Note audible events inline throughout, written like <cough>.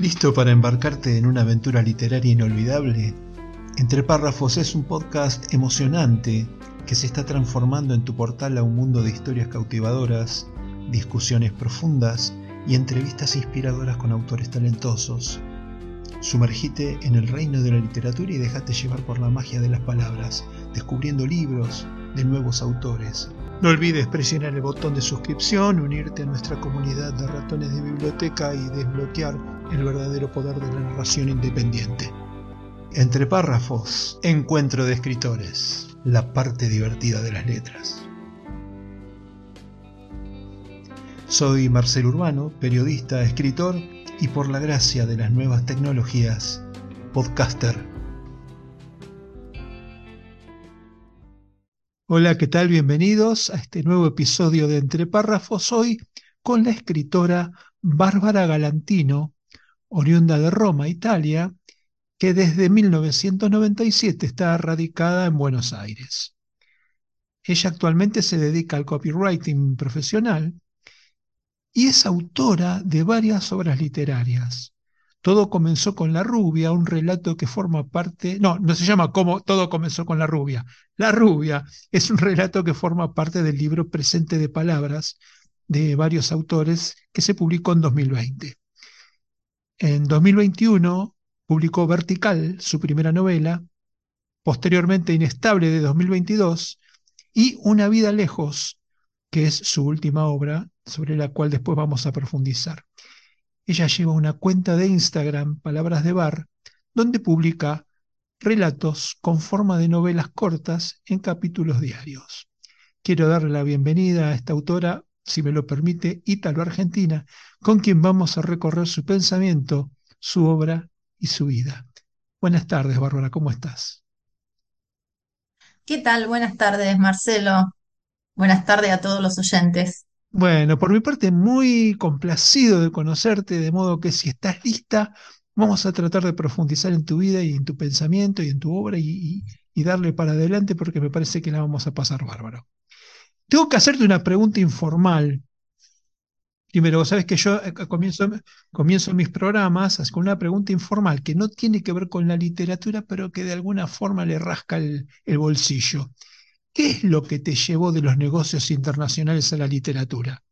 ¿Listo para embarcarte en una aventura literaria inolvidable? Entre Párrafos es un podcast emocionante que se está transformando en tu portal a un mundo de historias cautivadoras, discusiones profundas y entrevistas inspiradoras con autores talentosos. Sumergite en el reino de la literatura y déjate llevar por la magia de las palabras, descubriendo libros de nuevos autores. No olvides presionar el botón de suscripción, unirte a nuestra comunidad de ratones de biblioteca y desbloquear el verdadero poder de la narración independiente. Entre párrafos, encuentro de escritores, la parte divertida de las letras. Soy Marcel Urbano, periodista, escritor y por la gracia de las nuevas tecnologías, podcaster. Hola, ¿qué tal? Bienvenidos a este nuevo episodio de Entre Párrafos, hoy con la escritora Bárbara Galantino, oriunda de Roma, Italia, que desde 1997 está radicada en Buenos Aires. Ella actualmente se dedica al copywriting profesional y es autora de varias obras literarias. Todo comenzó con La Rubia, un relato que forma parte, no, no se llama como Todo comenzó con La Rubia. La Rubia es un relato que forma parte del libro Presente de Palabras de varios autores que se publicó en 2020. En 2021 publicó Vertical, su primera novela, posteriormente Inestable de 2022 y Una vida lejos, que es su última obra, sobre la cual después vamos a profundizar. Ella lleva una cuenta de Instagram, Palabras de Bar, donde publica relatos con forma de novelas cortas en capítulos diarios. Quiero darle la bienvenida a esta autora si me lo permite, ítalo-argentina, con quien vamos a recorrer su pensamiento, su obra y su vida. Buenas tardes, Bárbara, ¿cómo estás? ¿Qué tal? Buenas tardes, Marcelo. Buenas tardes a todos los oyentes. Bueno, por mi parte, muy complacido de conocerte, de modo que si estás lista, vamos a tratar de profundizar en tu vida y en tu pensamiento y en tu obra y, y darle para adelante porque me parece que la vamos a pasar bárbaro. Tengo que hacerte una pregunta informal. Primero, vos sabes que yo eh, comienzo, comienzo mis programas con una pregunta informal que no tiene que ver con la literatura, pero que de alguna forma le rasca el, el bolsillo. ¿Qué es lo que te llevó de los negocios internacionales a la literatura?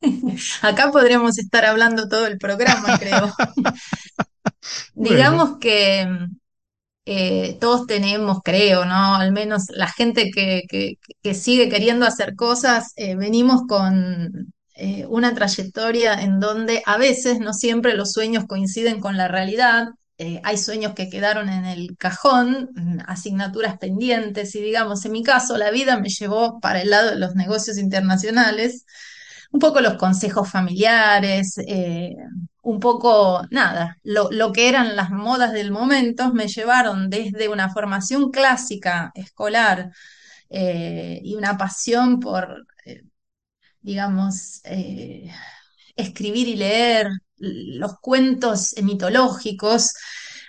<laughs> Acá podríamos estar hablando todo el programa, creo. <laughs> <laughs> Bueno, Digamos que eh, todos tenemos, creo, ¿no? Al menos la gente que, que- sigue queriendo hacer cosas, eh, venimos con eh, una trayectoria en donde a veces, no siempre, los sueños coinciden con la realidad. Hay sueños que quedaron en el cajón, mm, asignaturas pendientes, y digamos, en mi caso, la vida me llevó para el lado de los negocios internacionales un poco los consejos familiares, un poco, nada, lo, lo que eran las modas del momento me llevaron desde una formación clásica escolar eh, y una pasión por, eh, digamos, eh, escribir y leer los cuentos mitológicos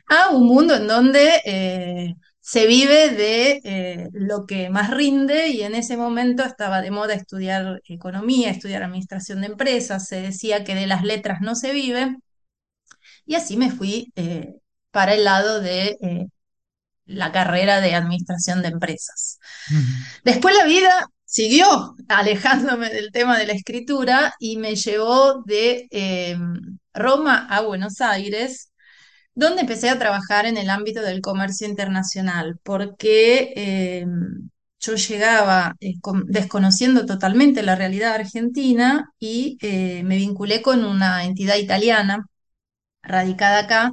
a un mundo en donde se vive de eh, lo que más rinde y en ese momento estaba de moda estudiar economía, estudiar administración de empresas, se decía que de las letras no se vive. Y así me fui eh, para el lado de eh, la carrera de administración de empresas. Después la vida siguió alejándome del tema de la escritura y me llevó de Roma a Buenos Aires, donde empecé a trabajar en el ámbito del comercio internacional, porque eh, yo llegaba eh, con- desconociendo totalmente la realidad argentina y eh, me vinculé con una entidad italiana radicada acá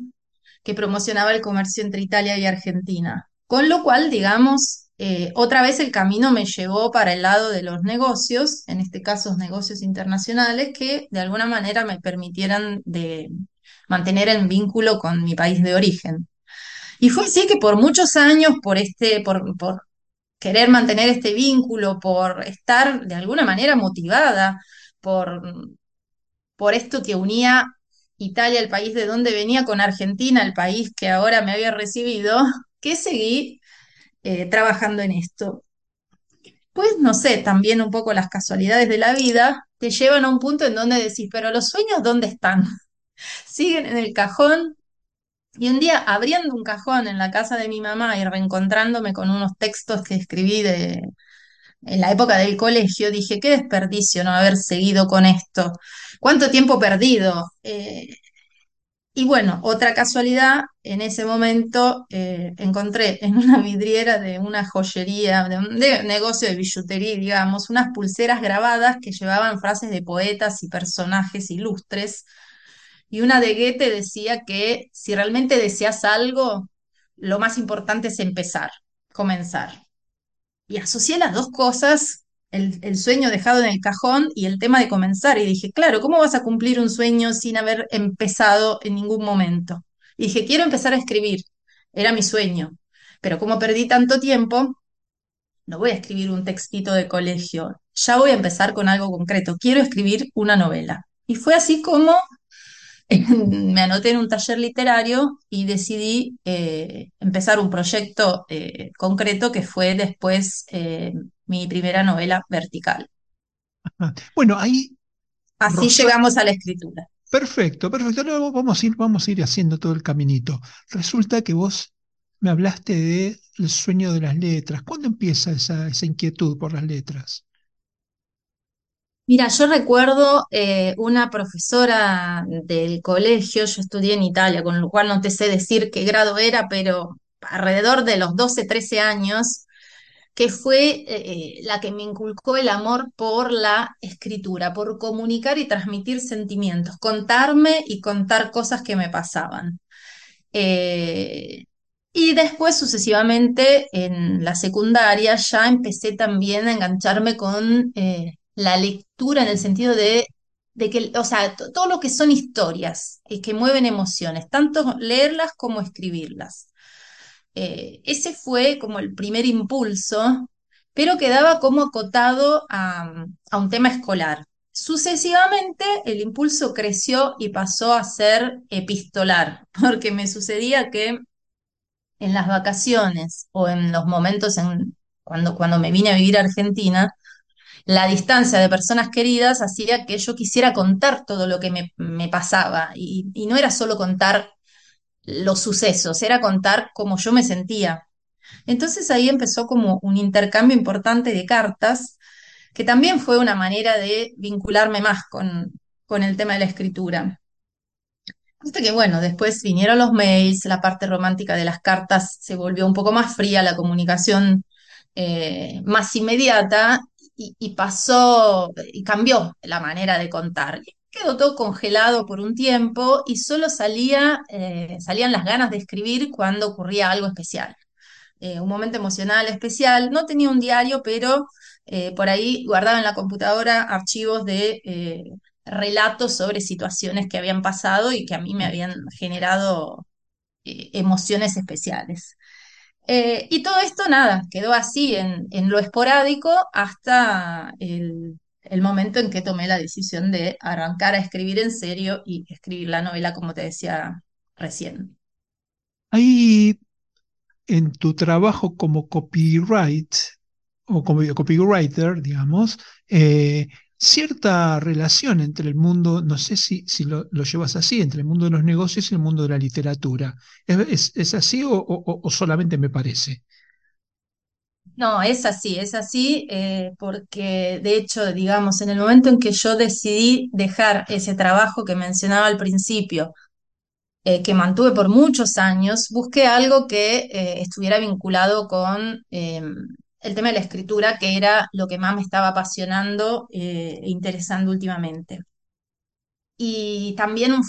que promocionaba el comercio entre Italia y Argentina. Con lo cual, digamos, eh, otra vez el camino me llevó para el lado de los negocios, en este caso negocios internacionales, que de alguna manera me permitieran de mantener el vínculo con mi país de origen. Y fue así que por muchos años, por este, por, por querer mantener este vínculo, por estar de alguna manera motivada por, por esto que unía Italia, el país de donde venía, con Argentina, el país que ahora me había recibido, <laughs> que seguí eh, trabajando en esto. Pues no sé, también un poco las casualidades de la vida te llevan a un punto en donde decís, pero los sueños, ¿dónde están? Siguen en el cajón. Y un día, abriendo un cajón en la casa de mi mamá y reencontrándome con unos textos que escribí de, en la época del colegio, dije, qué desperdicio no haber seguido con esto. ¿Cuánto tiempo perdido? Eh, y bueno, otra casualidad, en ese momento eh, encontré en una <laughs> vidriera de una joyería, de un negocio de billutería, digamos, unas pulseras grabadas que llevaban frases de poetas y personajes ilustres. Y una de Goethe decía que si realmente deseas algo, lo más importante es empezar, comenzar. Y asocié las dos cosas, el, sueño dejado en el cajón y el tema de comenzar. Y dije, claro, ¿cómo vas a cumplir un sueño sin haber empezado en ningún momento? Y dije, quiero empezar a escribir. Era mi sueño. Pero como perdí tanto tiempo, no voy a escribir un textito de colegio. Ya voy a empezar con algo concreto. Quiero escribir una novela. Y fue así como <laughs> me anoté en un taller literario y decidí eh, empezar un proyecto eh, concreto que fue después eh, mi primera novela vertical. <laughs> Bueno, ahí, Así llegamos a la escritura. perfecto, perfecto. Luego vamos a ir, vamos a ir haciendo todo el caminito. Resulta que vos me hablaste de el sueño de las letras. ¿Cuándo empieza esa, esa inquietud por las letras? Mira, yo recuerdo eh, una profesora del colegio, yo estudié en Italia, con lo cual no te sé decir qué grado era, pero alrededor de los 12, 13 años, que fue eh, la que me inculcó el amor por la escritura, por comunicar y transmitir sentimientos, contarme y contar cosas que me pasaban. Eh, y después, sucesivamente, en la secundaria ya empecé también a engancharme con eh, la lectura en el sentido de, de que, o sea, to- todo lo que son historias eh, que mueven emociones, tanto leerlas como escribirlas. Eh, ese fue como el primer impulso, pero quedaba como acotado a, a un tema escolar. Sucesivamente, el impulso creció y pasó a ser epistolar, <laughs> porque me sucedía que en las vacaciones o en los momentos en, cuando, cuando me vine a vivir a Argentina, la distancia de personas queridas hacía que yo quisiera contar todo lo que me, pasaba. Y, y no era solo contar los sucesos, era contar cómo yo me sentía. Entonces ahí empezó como un intercambio importante de cartas, que también fue una manera de vincularme más con, con el tema de la escritura. Hasta que bueno, después vinieron los mails, la parte romántica de las cartas se volvió un poco más fría, la comunicación eh, más inmediata y, pasó y cambió la manera de contar. Quedó todo congelado por un tiempo y solo salía, eh, salían las ganas de escribir cuando ocurría algo especial eh, un momento emocional especial. No tenía un diario, pero eh, por ahí guardaba en la computadora archivos de relatos sobre situaciones que habían pasado y que a mí me habían generado emociones especiales. Eh, y todo esto, nada, quedó así en, lo esporádico hasta el, el momento en que tomé la decisión de arrancar a escribir en serio y escribir la novela, como te decía recién. Ahí en tu trabajo como copyright o como copywriter, digamos, eh, cierta relación entre el mundo, no sé si, si lo, lo, llevas así, entre el mundo de los negocios y el mundo de la literatura. ¿Es, es, así o, o, solamente me parece? No, es así, es así, eh, porque de hecho, digamos, en el momento en que yo decidí dejar ese trabajo que mencionaba al principio, eh, que mantuve por muchos años, busqué algo que eh, estuviera vinculado con eh, el tema de la escritura, que era lo que más me estaba apasionando eh, e interesando últimamente. Y también un-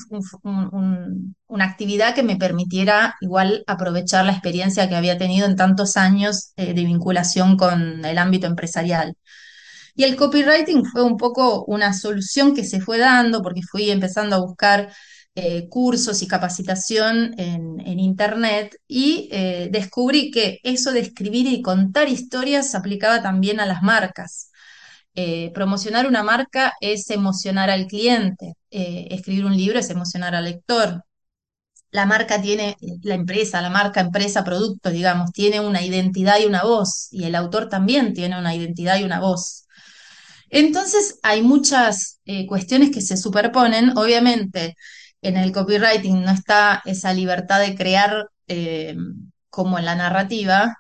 un- un- una actividad que me permitiera igual aprovechar la experiencia que había tenido en tantos años eh, de vinculación con el ámbito empresarial. Y el copywriting fue un poco una solución que se fue dando porque fui empezando a buscar eh, cursos y capacitación en, Internet y eh, descubrí que eso de escribir y contar historias se aplicaba también a las marcas. Eh, promocionar una marca es emocionar al cliente, escribir un libro es emocionar al lector. La marca tiene, la empresa, la marca, empresa, producto, digamos, tiene una identidad y una voz, y el autor también tiene una identidad y una voz. Entonces, hay muchas cuestiones que se superponen. Obviamente, en el copywriting no está esa libertad de crear eh, como en la narrativa,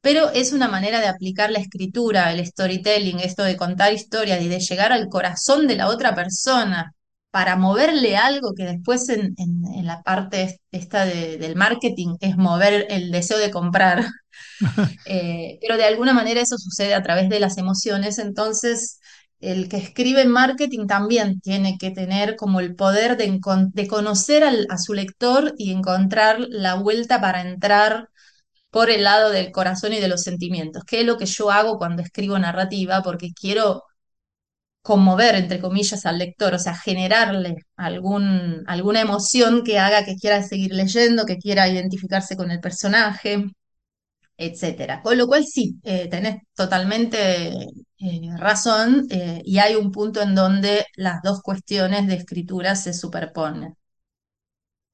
pero es una manera de aplicar la escritura, el storytelling, esto de contar historias y de llegar al corazón de la otra persona para moverle algo que después en, en- en la parte esta de- del marketing es mover el deseo de comprar. <laughs> Eh, pero de alguna manera eso sucede a través de las emociones, entonces el que escribe marketing también tiene que tener como el poder de, de conocer al- a su lector y encontrar la vuelta para entrar por el lado del corazón y de los sentimientos, que es lo que yo hago cuando escribo narrativa, porque quiero conmover, entre comillas, al lector, o sea, generarle algún, alguna emoción que haga que quiera seguir leyendo, que quiera identificarse con el personaje etcétera. Con lo cual sí, eh, tenés totalmente eh, razón eh, y hay un punto en donde las dos cuestiones de escritura se superponen.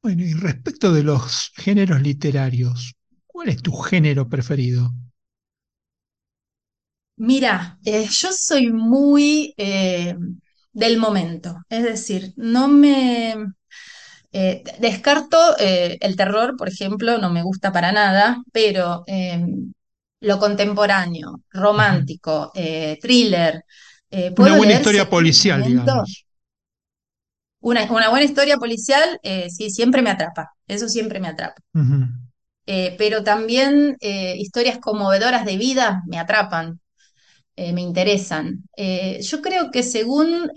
Bueno, y respecto de los géneros literarios, ¿cuál es tu género preferido? Mira, eh, yo soy muy del momento, es decir, no me descarto el terror, por ejemplo, no me gusta para nada, pero lo contemporáneo, romántico, eh, thriller, eh, Una buena historia policial, digamos. Una, una buena historia policial, eh, sí, siempre me atrapa, eso siempre me atrapa. Pero también historias conmovedoras de vida me atrapan, me interesan. Yo creo que según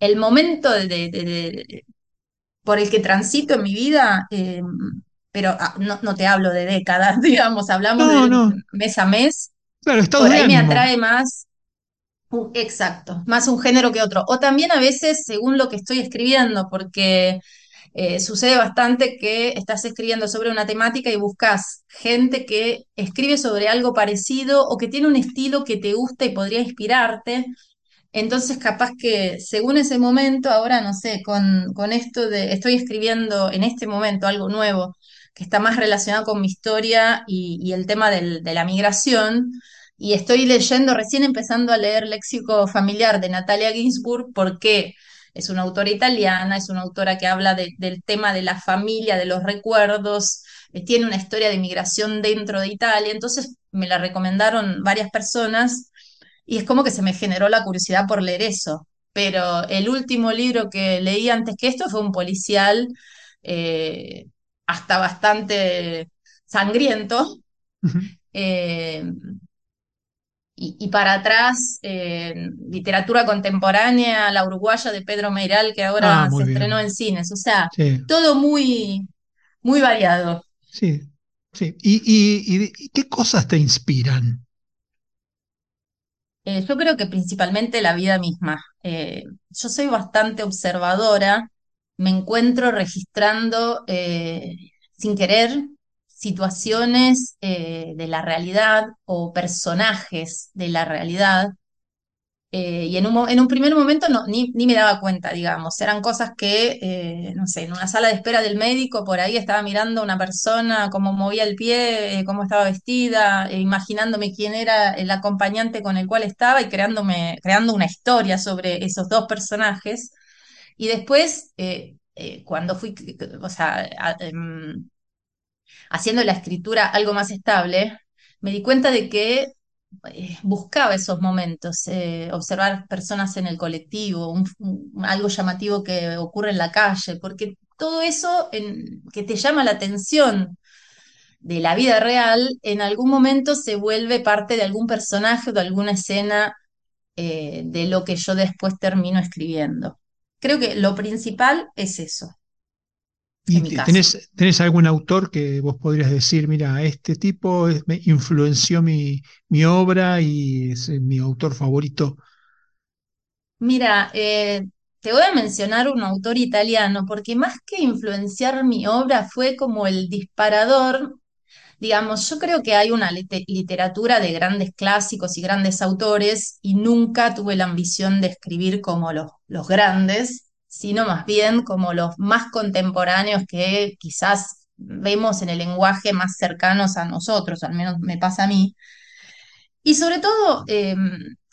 el momento de, de- de- de- por el que transito en mi vida, eh, pero ah, no, no te hablo de décadas, <laughs> digamos, hablamos No, de no, mes a mes, claro, estados por ahí me atrae más Uh, Exacto, más un género que otro. O también a veces según lo que estoy escribiendo, porque eh, sucede bastante que estás escribiendo sobre una temática y buscas gente que escribe sobre algo parecido o que tiene un estilo que te gusta y podría inspirarte. Entonces, capaz que según ese momento, ahora no sé, con, con esto de, estoy escribiendo en este momento algo nuevo que está más relacionado con mi historia y, el tema de la migración, y estoy leyendo, recién empezando a leer Léxico Familiar de Natalia Ginsburg, porque es una autora italiana, es una autora que habla de- del tema de la familia, de los recuerdos, eh, tiene una historia de migración dentro de Italia, entonces me la recomendaron varias personas y es como que se me generó la curiosidad por leer eso. Pero el último libro que leí antes que esto fue un policial eh, hasta bastante sangriento. Eh, y, y para atrás, eh, literatura contemporánea, la uruguaya de Pedro Meiral, que Ah, ahora se muy estrenó en cines. O sea, Sí, todo muy, muy variado. sí, sí. ¿Y, y- y- y qué cosas te inspiran? Eh, yo creo que principalmente la vida misma. Yo soy bastante observadora, me encuentro registrando eh, sin querer situaciones eh, de la realidad o personajes de la realidad eh, y en un, en un primer momento no, ni, ni me daba cuenta, digamos. Eran cosas que, no sé, en una sala de espera del médico, por ahí estaba mirando a una persona, cómo movía el pie, cómo estaba vestida, imaginándome quién era el acompañante con el cual estaba y creándome, creando una historia sobre esos dos personajes. Y después, eh, eh, cuando fui, o sea, em, haciendo la escritura algo más estable, me di cuenta de que eh, buscaba esos momentos, observar personas en el colectivo, algo llamativo que ocurre en la calle, porque todo eso que te llama la atención de la vida real, en algún momento se vuelve parte de algún personaje o de alguna escena de lo que yo después termino escribiendo. Creo que lo principal es eso, ¿Y tenés, tenés algún autor que vos podrías decir, mira, este tipo es- me influenció mi, mi obra y es eh, mi autor favorito? Mira, eh, te voy a mencionar un autor italiano porque más que influenciar mi obra fue como el disparador, digamos, yo creo que hay una lite- literatura de grandes clásicos y grandes autores y nunca tuve la ambición de escribir como los, los grandes, sino más bien como los más contemporáneos que quizás vemos en el lenguaje más cercanos a nosotros, al menos me pasa a mí. Y sobre todo, eh,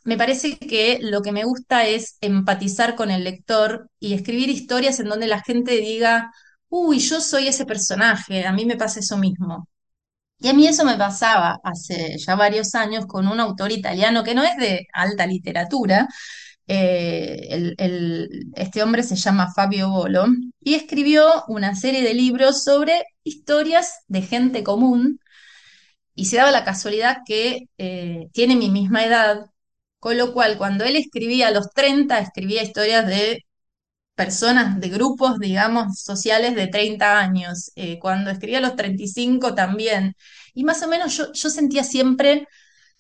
me parece que lo que me gusta es empatizar con el lector y escribir historias en donde la gente diga, uy, yo soy ese personaje, a mí me pasa eso mismo. Y a mí eso me pasaba hace ya varios años con un autor italiano que no es de alta literatura. eh, el- este hombre se llama Fabio Bolo y escribió una serie de libros sobre historias de gente común y se daba la casualidad que eh, tiene mi misma edad, con lo cual cuando él escribía a los 30 escribía historias de personas, de grupos, digamos, sociales de 30 años. Eh, cuando escribía a los 35 también. Y más o menos yo, yo sentía siempre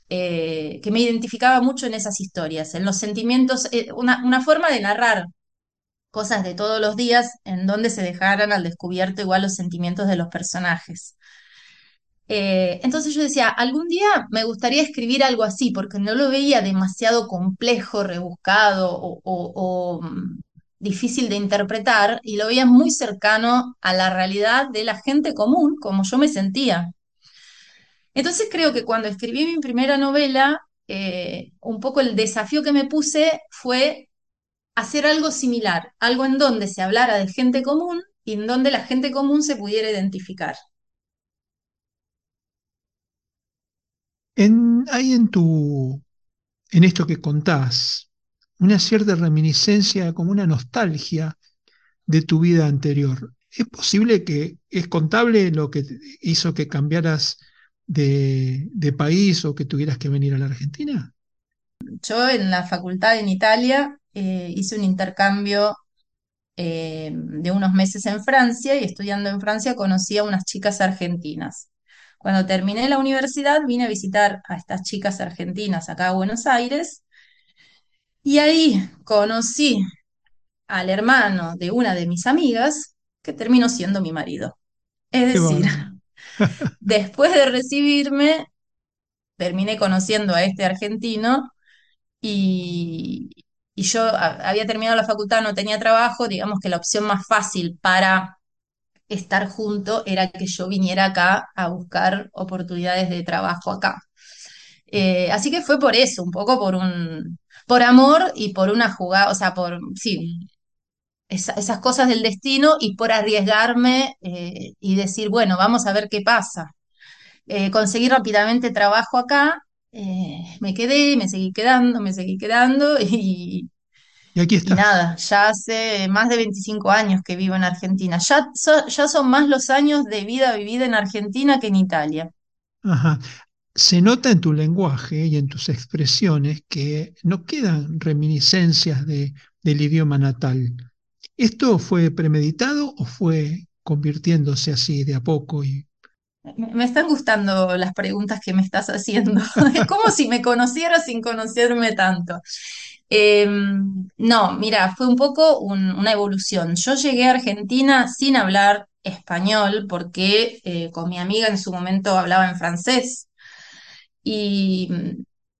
eh, que me identificaba mucho en esas historias, en los sentimientos, eh, una, una forma de narrar cosas de todos los días en donde se dejaran al descubierto igual los sentimientos de los personajes. Entonces yo decía, algún día me gustaría escribir algo así, porque no lo veía demasiado complejo, rebuscado o, mm, difícil de interpretar y lo veía muy cercano a la realidad de la gente común, como yo me sentía. Entonces creo que cuando escribí mi primera novela, eh, un poco el desafío que me puse fue hacer algo similar, algo en donde se hablara de gente común y en donde la gente común se pudiera identificar. En, hay en tu, en esto que contás, una cierta reminiscencia, como una nostalgia de tu vida anterior. ¿Es posible que es contable lo que hizo que cambiaras de, de país o que tuvieras que venir a la Argentina? Yo en la facultad en Italia eh, hice un intercambio eh, de unos meses en Francia y estudiando en Francia conocí a unas chicas argentinas. Cuando terminé la universidad vine a visitar a estas chicas argentinas acá a Buenos Aires y ahí conocí al hermano de una de mis amigas que terminó siendo mi marido. Es decir, <laughs> después de recibirme, terminé conociendo a este argentino y, y yo a- había terminado la facultad, no tenía trabajo, digamos que la opción más fácil para estar junto era que yo viniera acá a buscar oportunidades de trabajo acá. Eh, así que fue por eso, un poco por un, por amor y por una jugada, o sea, por, sí, esa- esas cosas del destino y por arriesgarme eh, y decir, bueno, vamos a ver qué pasa. Eh, conseguí rápidamente trabajo acá, eh, me quedé, me seguí quedando, me seguí quedando <laughs> y, Y aquí y estás. nada, ya hace más de 25 años que vivo en Argentina. Ya, so- ya son más los años de vida vivida en Argentina que en Italia. Ajá. Se nota en tu lenguaje y en tus expresiones que no quedan reminiscencias de, del idioma natal. ¿Esto fue premeditado o fue convirtiéndose así de a poco? Me están gustando las preguntas que me estás haciendo. <laughs> Es como si me conocieras sin conocerme tanto. Eh, no, mira, fue un poco un- una evolución. Yo llegué a Argentina sin hablar español porque eh, con mi amiga en su momento hablaba en francés. Y,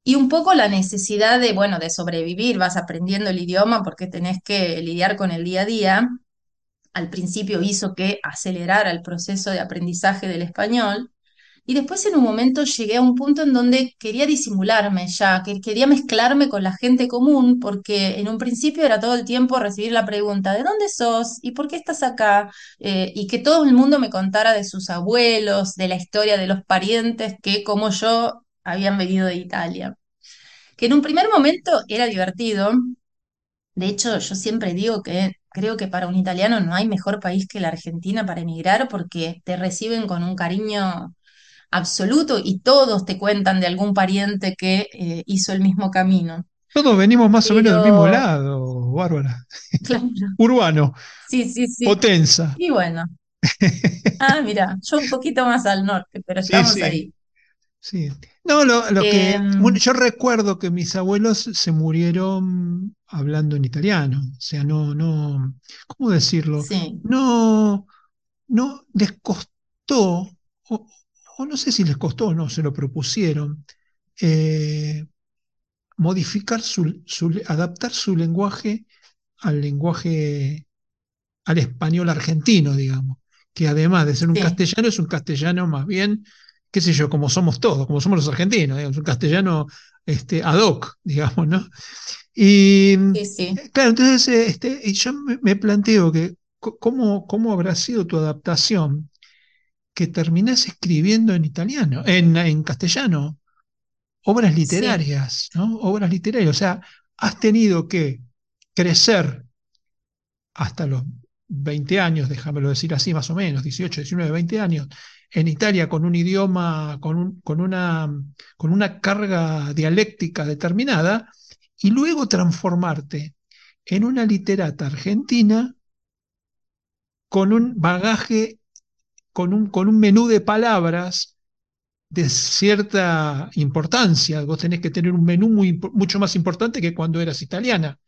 y un poco la necesidad de, bueno, de sobrevivir, vas aprendiendo el idioma porque tenés que lidiar con el día a día. Al principio hizo que acelerara el proceso de aprendizaje del español. Y después en un momento llegué a un punto en donde quería disimularme ya, que quería mezclarme con la gente común, porque en un principio era todo el tiempo recibir la pregunta, ¿de dónde sos? ¿Y por qué estás acá? Eh, y que todo el mundo me contara de sus abuelos, de la historia de los parientes que, como yo, habían venido de Italia. Que en un primer momento era divertido. De hecho, yo siempre digo que creo que para un italiano no hay mejor país que la Argentina para emigrar porque te reciben con un cariño absoluto y todos te cuentan de algún pariente que eh, hizo el mismo camino. Todos venimos más o menos del mismo lado, Bárbara. <laughs> claro, Urbano, sí, sí, sí. Potenza. Y bueno, <laughs> ah, mira, yo un poquito más al norte, pero Sí, estamos sí, ahí. sí. No, lo, lo que, bueno, Em, yo recuerdo que mis abuelos se murieron hablando en italiano, o sea, no, no, ¿cómo decirlo? sí, No, no les costó, o, o no sé si les costó o no, se lo propusieron, eh, modificar su, su- adaptar su lenguaje al lenguaje, al español argentino, digamos, que además de ser un sí, castellano, es un castellano más bien qué sé yo, como somos todos, como somos los argentinos, digamos, un castellano este, ad hoc, <laughs> digamos, ¿no? Y Sí, sí, claro, entonces este, y yo me, me planteo que cómo, cómo habrá sido tu adaptación que terminás escribiendo en italiano, en, en castellano, obras sí. literarias, ¿no? Obras literarias. O sea, has tenido que crecer hasta los 20 años, déjamelo decir así, más o menos, 18, 19, 20 años, en Italia con un idioma, con, un, con, una, con una carga dialéctica determinada, y luego transformarte en una literata argentina con un bagaje, con un, con un menú de palabras de cierta importancia. Vos tenés que tener un menú mucho más importante que cuando eras italiana.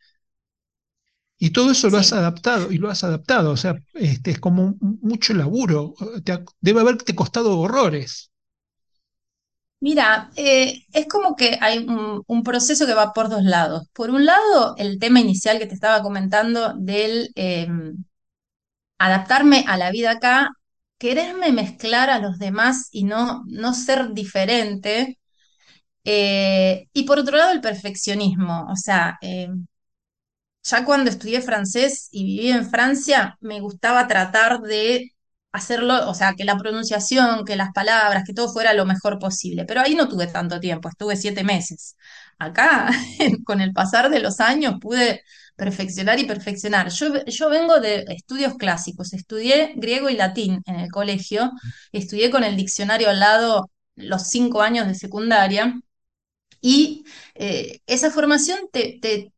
Y todo eso lo has adaptado y lo has adaptado. O sea, este, es como un- mucho laburo. Te debe haberte costado horrores. Mira, eh, es como que hay un, un proceso que va por dos lados. Por un lado, el tema inicial que te estaba comentando del eh, adaptarme a la vida acá, quererme mezclar a los demás y no, no ser diferente. Eh, y por otro lado, el perfeccionismo. O sea, eh, ya cuando estudié francés y viví en Francia, me gustaba tratar de hacerlo, o sea, que la pronunciación, que las palabras, que todo fuera lo mejor posible. Pero ahí no tuve tanto tiempo, estuve siete meses. Acá, <laughs> con el pasar de los años, pude perfeccionar y perfeccionar. Yo, yo vengo de estudios clásicos, estudié griego y latín en el colegio, estudié con el diccionario al lado los cinco años de secundaria. Y eh, esa formación te, te,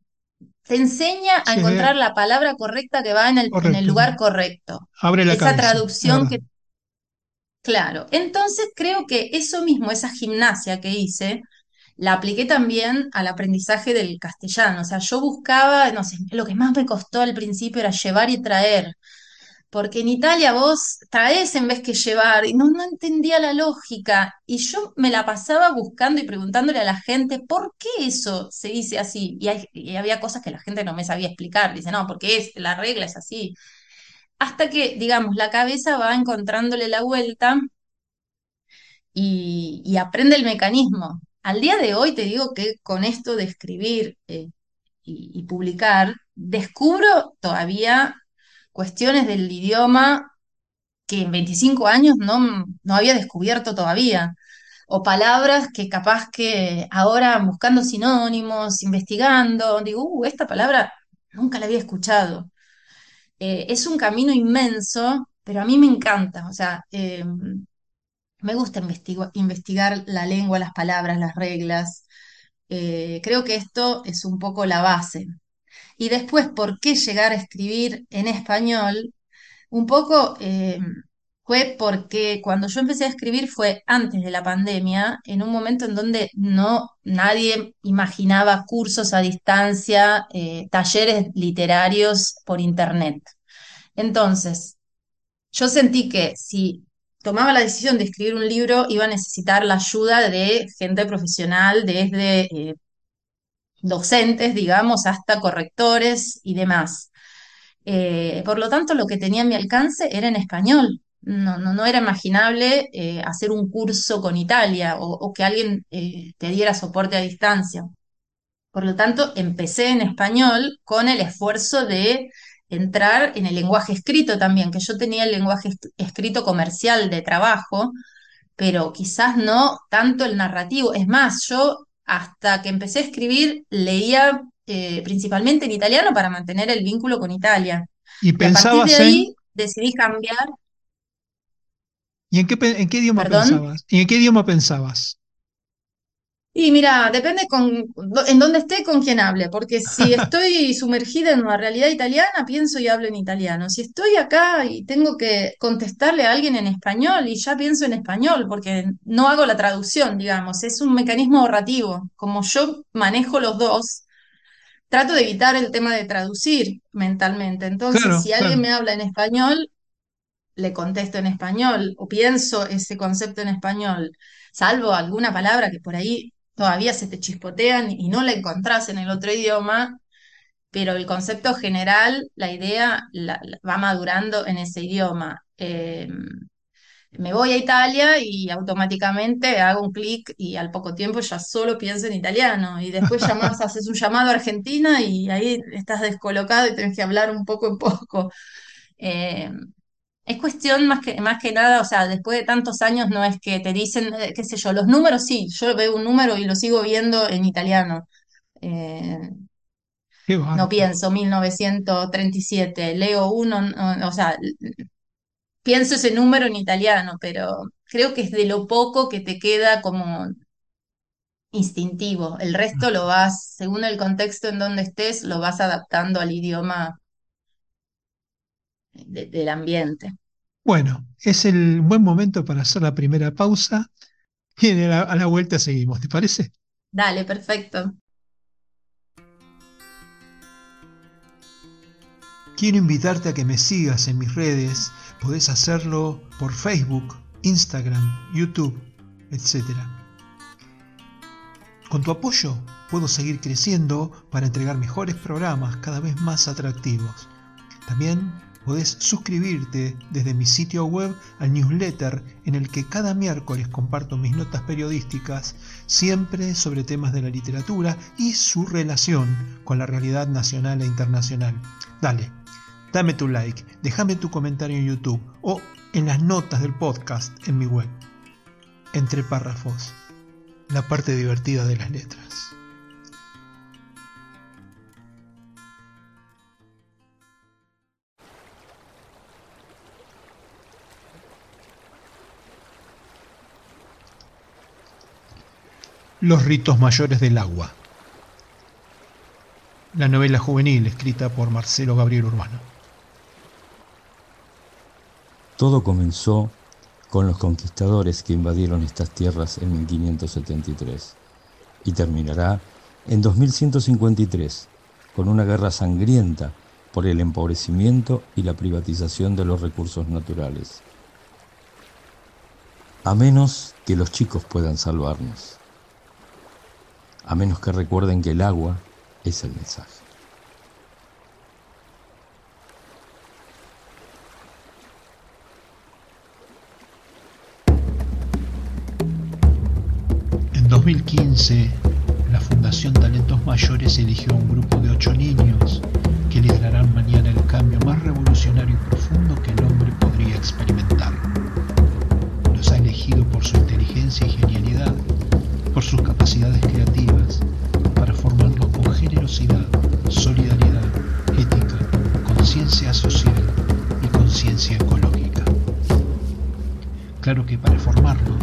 te enseña a Sí, encontrar la palabra correcta que va en el, en el correcto. lugar correcto. Abre la Esa cabeza, traducción que, claro. Entonces creo que eso mismo, esa gimnasia que hice, la apliqué también al aprendizaje del castellano. O sea, yo buscaba, no sé, lo que más me costó al principio era llevar y traer. Porque en Italia vos traes en vez que llevar, y no, no entendía la lógica. Y yo me la pasaba buscando y preguntándole a la gente por qué eso se dice así. Y, había cosas que la gente no me sabía explicar. Dice, no, porque es, la regla es así. Hasta que, digamos, la cabeza va encontrándole la vuelta y, aprende el mecanismo. Al día de hoy te digo que con esto de escribir eh, y publicar, descubro todavía cuestiones del idioma que en 25 años no, no había descubierto todavía, o palabras que capaz que ahora buscando sinónimos, investigando, digo, uh, esta palabra nunca la había escuchado. Eh, es un camino inmenso, pero a mí me encanta, o sea, eh, me gusta investigar la lengua, las palabras, las reglas. Eh, creo que esto es un poco la base. Y después, ¿por qué llegar a escribir en español? Un poco eh, fue porque cuando yo empecé a escribir fue antes de la pandemia, en un momento en donde no nadie imaginaba cursos a distancia, eh, talleres literarios por internet. Entonces, yo sentí que si tomaba la decisión de escribir un libro, iba a necesitar la ayuda de gente profesional, desde eh, docentes, digamos, hasta correctores y demás. Eh, por lo tanto, lo que tenía a mi alcance era en español. No, no, no era imaginable eh, hacer un curso con Italia o, que alguien eh, te diera soporte a distancia. Por lo tanto, empecé en español con el esfuerzo de entrar en el lenguaje escrito también, que yo tenía el lenguaje escrito comercial de trabajo, pero quizás no tanto el narrativo. Es más, yo hasta que empecé a escribir leía eh, principalmente en italiano para mantener el vínculo con Italia. ¿Y Y a partir de en, ahí decidí cambiar, y en qué, en qué idioma perdón. pensabas? ¿Y en qué idioma pensabas? Y mira, depende con, en dónde esté, con quién hable, porque si <laughs> estoy sumergida en una realidad italiana, pienso y hablo en italiano. Si estoy acá y tengo que contestarle a alguien en español, y ya pienso en español, porque no hago la traducción, digamos, es un mecanismo ahorrativo. Como yo manejo los dos, trato de evitar el tema de traducir mentalmente. Entonces, Claro, si alguien claro. me habla en español, le contesto en español o pienso ese concepto en español, salvo alguna palabra que por ahí todavía se te chispotean y no la encontrás en el otro idioma, pero el concepto general, la idea la- la- va madurando en ese idioma. Eh, me voy a Italia y automáticamente hago un clic y al poco tiempo ya solo pienso en italiano. Y después llamás, <laughs> haces un llamado a Argentina y ahí estás descolocado y tenés que hablar un poco en poco. Eh, es cuestión más que, más que nada, o sea, después de tantos años no es que te dicen, eh, qué sé yo, los números sí, yo veo un número y lo sigo viendo en italiano. Eh, no pienso 1937, leo uno, no, o sea, pienso ese número en italiano, pero creo que es de lo poco que te queda como instintivo. El resto lo vas, según el contexto en donde estés, lo vas adaptando al idioma de- del ambiente. Bueno, es el buen momento para hacer la primera pausa y a la, a la vuelta seguimos, ¿te parece? Dale, perfecto. Quiero invitarte a que me sigas en mis redes. Podés hacerlo por Facebook, Instagram, YouTube, etc. Con tu apoyo puedo seguir creciendo para entregar mejores programas cada vez más atractivos. También podés suscribirte desde mi sitio web al newsletter en el que cada miércoles comparto mis notas periodísticas, siempre sobre temas de la literatura y su relación con la realidad nacional e internacional. Dale, dame tu like, déjame tu comentario en YouTube o en las notas del podcast en mi web. Entre párrafos, la parte divertida de las letras. Los ritos mayores del agua. La novela juvenil escrita por Marcelo Gabriel Urbano. Todo comenzó con los conquistadores que invadieron estas tierras en 1573 y terminará en 2153 con una guerra sangrienta por el empobrecimiento y la privatización de los recursos naturales. A menos que los chicos puedan salvarnos. A menos que recuerden que el agua es el mensaje. En 2015, la Fundación Talentos Mayores eligió a un grupo de ocho niños que liderarán mañana el cambio más revolucionario y profundo que el hombre podría experimentar. Los ha elegido por su inteligencia y genialidad, por sus capacidades creativas, para formarlos con generosidad, solidaridad, ética, conciencia social y conciencia ecológica. Claro que para formarlos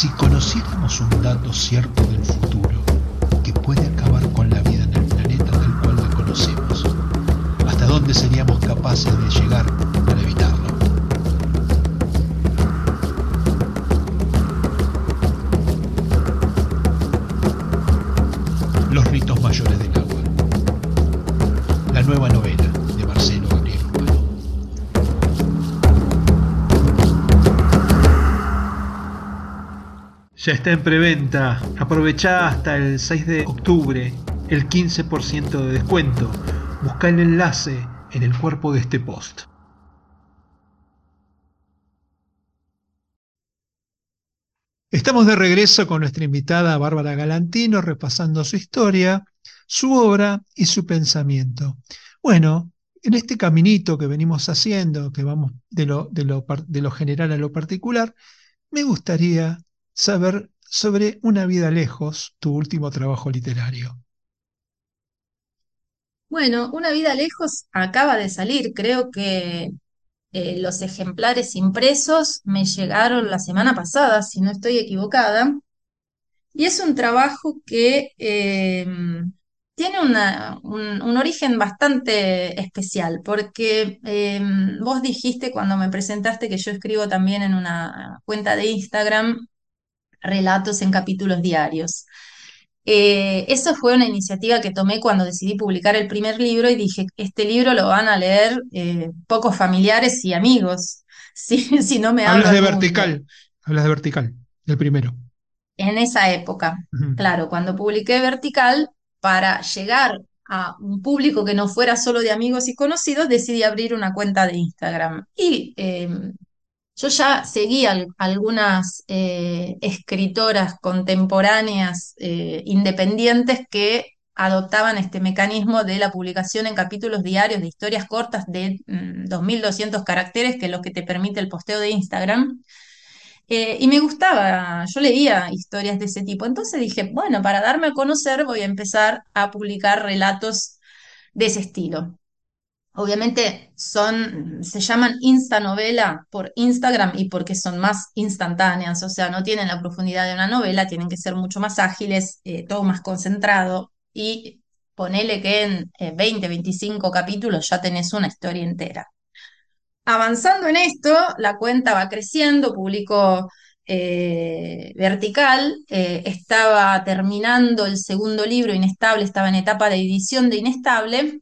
Si conociéramos un dato cierto del futuro que puede acabar con la vida en el planeta tal cual la conocemos, ¿hasta dónde seríamos capaces de llegar Ya está en preventa. Aprovechá hasta el 6 de octubre el 15% de descuento. Busca el enlace en el cuerpo de este post. Estamos de regreso con nuestra invitada Bárbara Galantino, repasando su historia, su obra y su pensamiento. Bueno, en este caminito que venimos haciendo, que vamos de lo general a lo particular, me gustaría saber sobre Una vida lejos, tu último trabajo literario. Bueno, Una vida lejos acaba de salir. Creo que eh, los ejemplares impresos me llegaron la semana pasada, si no estoy equivocada. Y es un trabajo que eh, tiene un, origen bastante especial, porque eh, vos dijiste cuando me presentaste que yo escribo también en una cuenta de Instagram relatos en capítulos diarios. Eh, eso fue una iniciativa que tomé cuando decidí publicar el primer libro y dije, este libro lo van a leer eh, pocos familiares y amigos, <laughs> si, si no me Hablas de vertical, hablas de vertical, el primero. En esa época, claro, cuando publiqué Vertical, para llegar a un público que no fuera solo de amigos y conocidos, decidí abrir una cuenta de Instagram. Y eh, yo ya seguía al- algunas eh, escritoras contemporáneas eh, independientes que adoptaban este mecanismo de la publicación en capítulos diarios de historias cortas de mm, 2.200 caracteres, que es lo que te permite el posteo de Instagram. Eh, y me gustaba, yo leía historias de ese tipo. Entonces dije, bueno, para darme a conocer voy a empezar a publicar relatos de ese estilo. Obviamente son, se llaman instanovela por Instagram y porque son más instantáneas, o sea, no tienen la profundidad de una novela, tienen que ser mucho más ágiles, eh, todo más concentrado y ponele que en eh, 20, 25 capítulos ya tenés una historia entera. Avanzando en esto, la cuenta va creciendo, publico eh, vertical, eh, estaba terminando el segundo libro, Inestable, estaba en etapa de edición de Inestable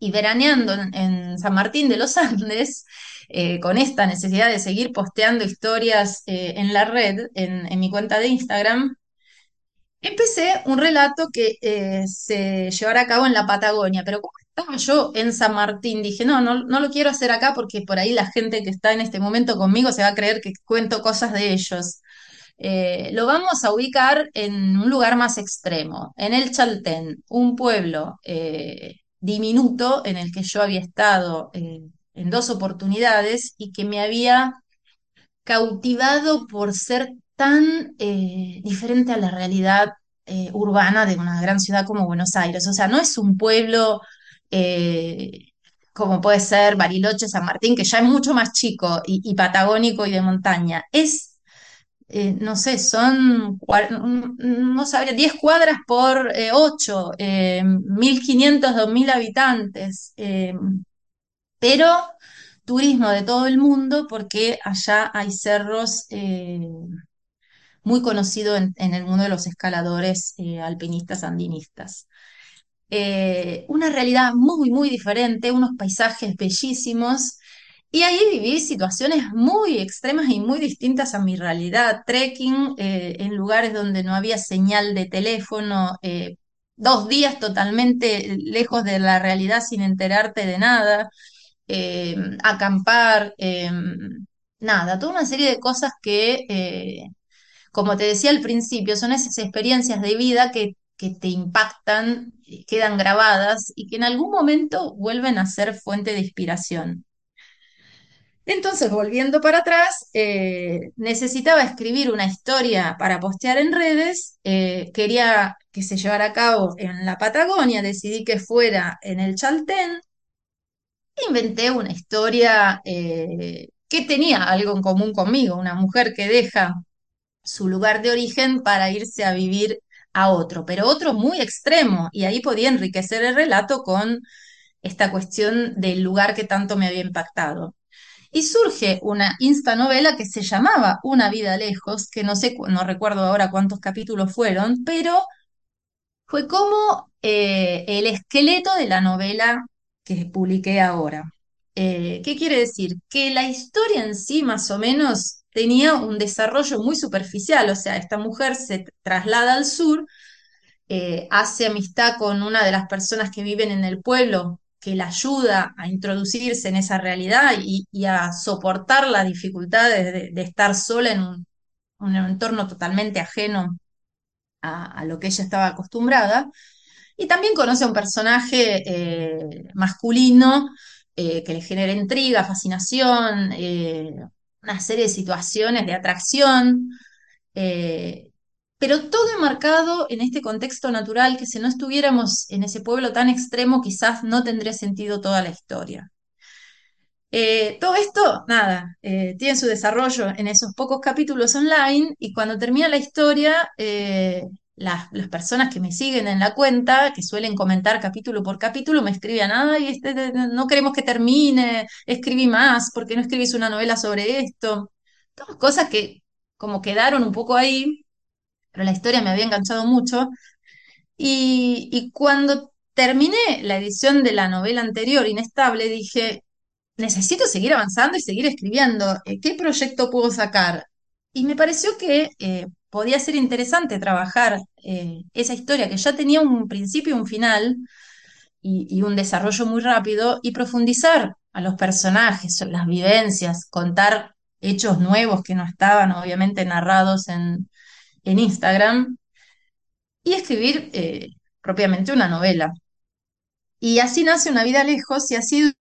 y veraneando en, San Martín de los Andes, eh, con esta necesidad de seguir posteando historias eh, en la red, en, mi cuenta de Instagram, empecé un relato que eh, se llevará a cabo en la Patagonia, pero como estaba yo en San Martín, dije, no, no, no lo quiero hacer acá porque por ahí la gente que está en este momento conmigo se va a creer que cuento cosas de ellos. Lo vamos a ubicar en un lugar más extremo, en el Chaltén, un pueblo diminuto en el que yo había estado eh, en dos oportunidades y que me había cautivado por ser tan eh, diferente a la realidad eh, urbana de una gran ciudad como Buenos Aires. O sea, no es un pueblo como puede ser Bariloche, San Martín, que ya es mucho más chico y, y patagónico y de montaña. Es eh, no sé, son, no sabría, 10 cuadras por eh, 8, eh, 1.500, 2.000 habitantes, eh, pero turismo de todo el mundo porque allá hay cerros eh, muy conocidos en, en el mundo de los escaladores alpinistas andinistas. Una realidad muy, muy diferente, unos paisajes bellísimos y ahí viví situaciones muy extremas y muy distintas a mi realidad. Trekking eh, en lugares donde no había señal de teléfono, eh, dos días totalmente lejos de la realidad sin enterarte de nada, eh, acampar, eh, nada, toda una serie de cosas que, eh, como te decía al principio, son esas experiencias de vida que, te impactan, quedan grabadas y que en algún momento vuelven a ser fuente de inspiración. Entonces, volviendo para atrás, eh, necesitaba escribir una historia para postear en redes, eh, quería que se llevara a cabo en la Patagonia, decidí que fuera en el Chaltén, inventé una historia eh, que tenía algo en común conmigo, una mujer que deja su lugar de origen para irse a vivir a otro, pero otro muy extremo, y ahí podía enriquecer el relato con esta cuestión del lugar que tanto me había impactado. Y surge una instanovela que se llamaba Una vida lejos, que no sé, no recuerdo ahora cuántos capítulos fueron, pero fue como eh, el esqueleto de la novela que publiqué ahora. Eh, ¿qué quiere decir? Que la historia en sí, más o menos, tenía un desarrollo muy superficial, o sea, esta mujer se traslada al sur eh, hace amistad con una de las personas que viven en el pueblo, que la ayuda a introducirse en esa realidad y, a soportar las dificultades de, estar sola en un, entorno totalmente ajeno a, lo que ella estaba acostumbrada. Y también conoce a un personaje eh, masculino eh, que le genera intriga, fascinación, eh, una serie de situaciones de atracción, pero todo enmarcado en este contexto natural que si no estuviéramos en ese pueblo tan extremo quizás no tendría sentido toda la historia. Eh, todo esto, nada, eh, tiene su desarrollo en esos pocos capítulos online y cuando termina la historia, eh, las, las personas que me siguen en la cuenta, que suelen comentar capítulo por capítulo, me escribían, ay, este, no queremos que termine, escribí más, ¿por qué no escribís una novela sobre esto? Todas cosas que como quedaron un poco ahí, pero la historia me había enganchado mucho. Y, cuando terminé la edición de la novela anterior, Inestable, dije, necesito seguir avanzando y seguir escribiendo. Eh, ¿Qué proyecto puedo sacar? Y me pareció que eh, podía ser interesante trabajar eh, esa historia que ya tenía un principio y un final y un desarrollo muy rápido y profundizar a los personajes, las vivencias, contar hechos nuevos que no estaban obviamente narrados en, en Instagram y escribir eh, propiamente una novela. Y así nace Una vida lejos y ha sido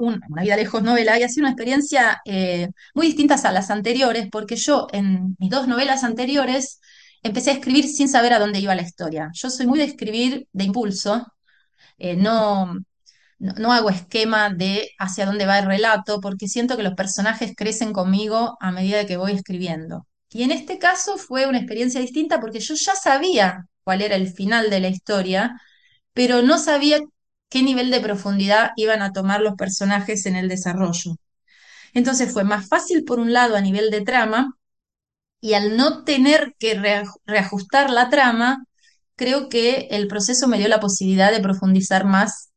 un- una vida lejos novela y ha sido una experiencia eh, muy distinta a las anteriores, porque yo en mis dos novelas anteriores empecé a escribir sin saber a dónde iba la historia. Yo soy muy de escribir de impulso, eh, no, no, hago esquema de hacia dónde va el relato, porque siento que los personajes crecen conmigo a medida que voy escribiendo. Y en este caso fue una experiencia distinta porque yo ya sabía cuál era el final de la historia pero no sabía qué nivel de profundidad iban a tomar los personajes en el desarrollo. Entonces fue más fácil por un lado a nivel de trama y al no tener que reajustar la trama, creo que el proceso me dio la posibilidad de profundizar más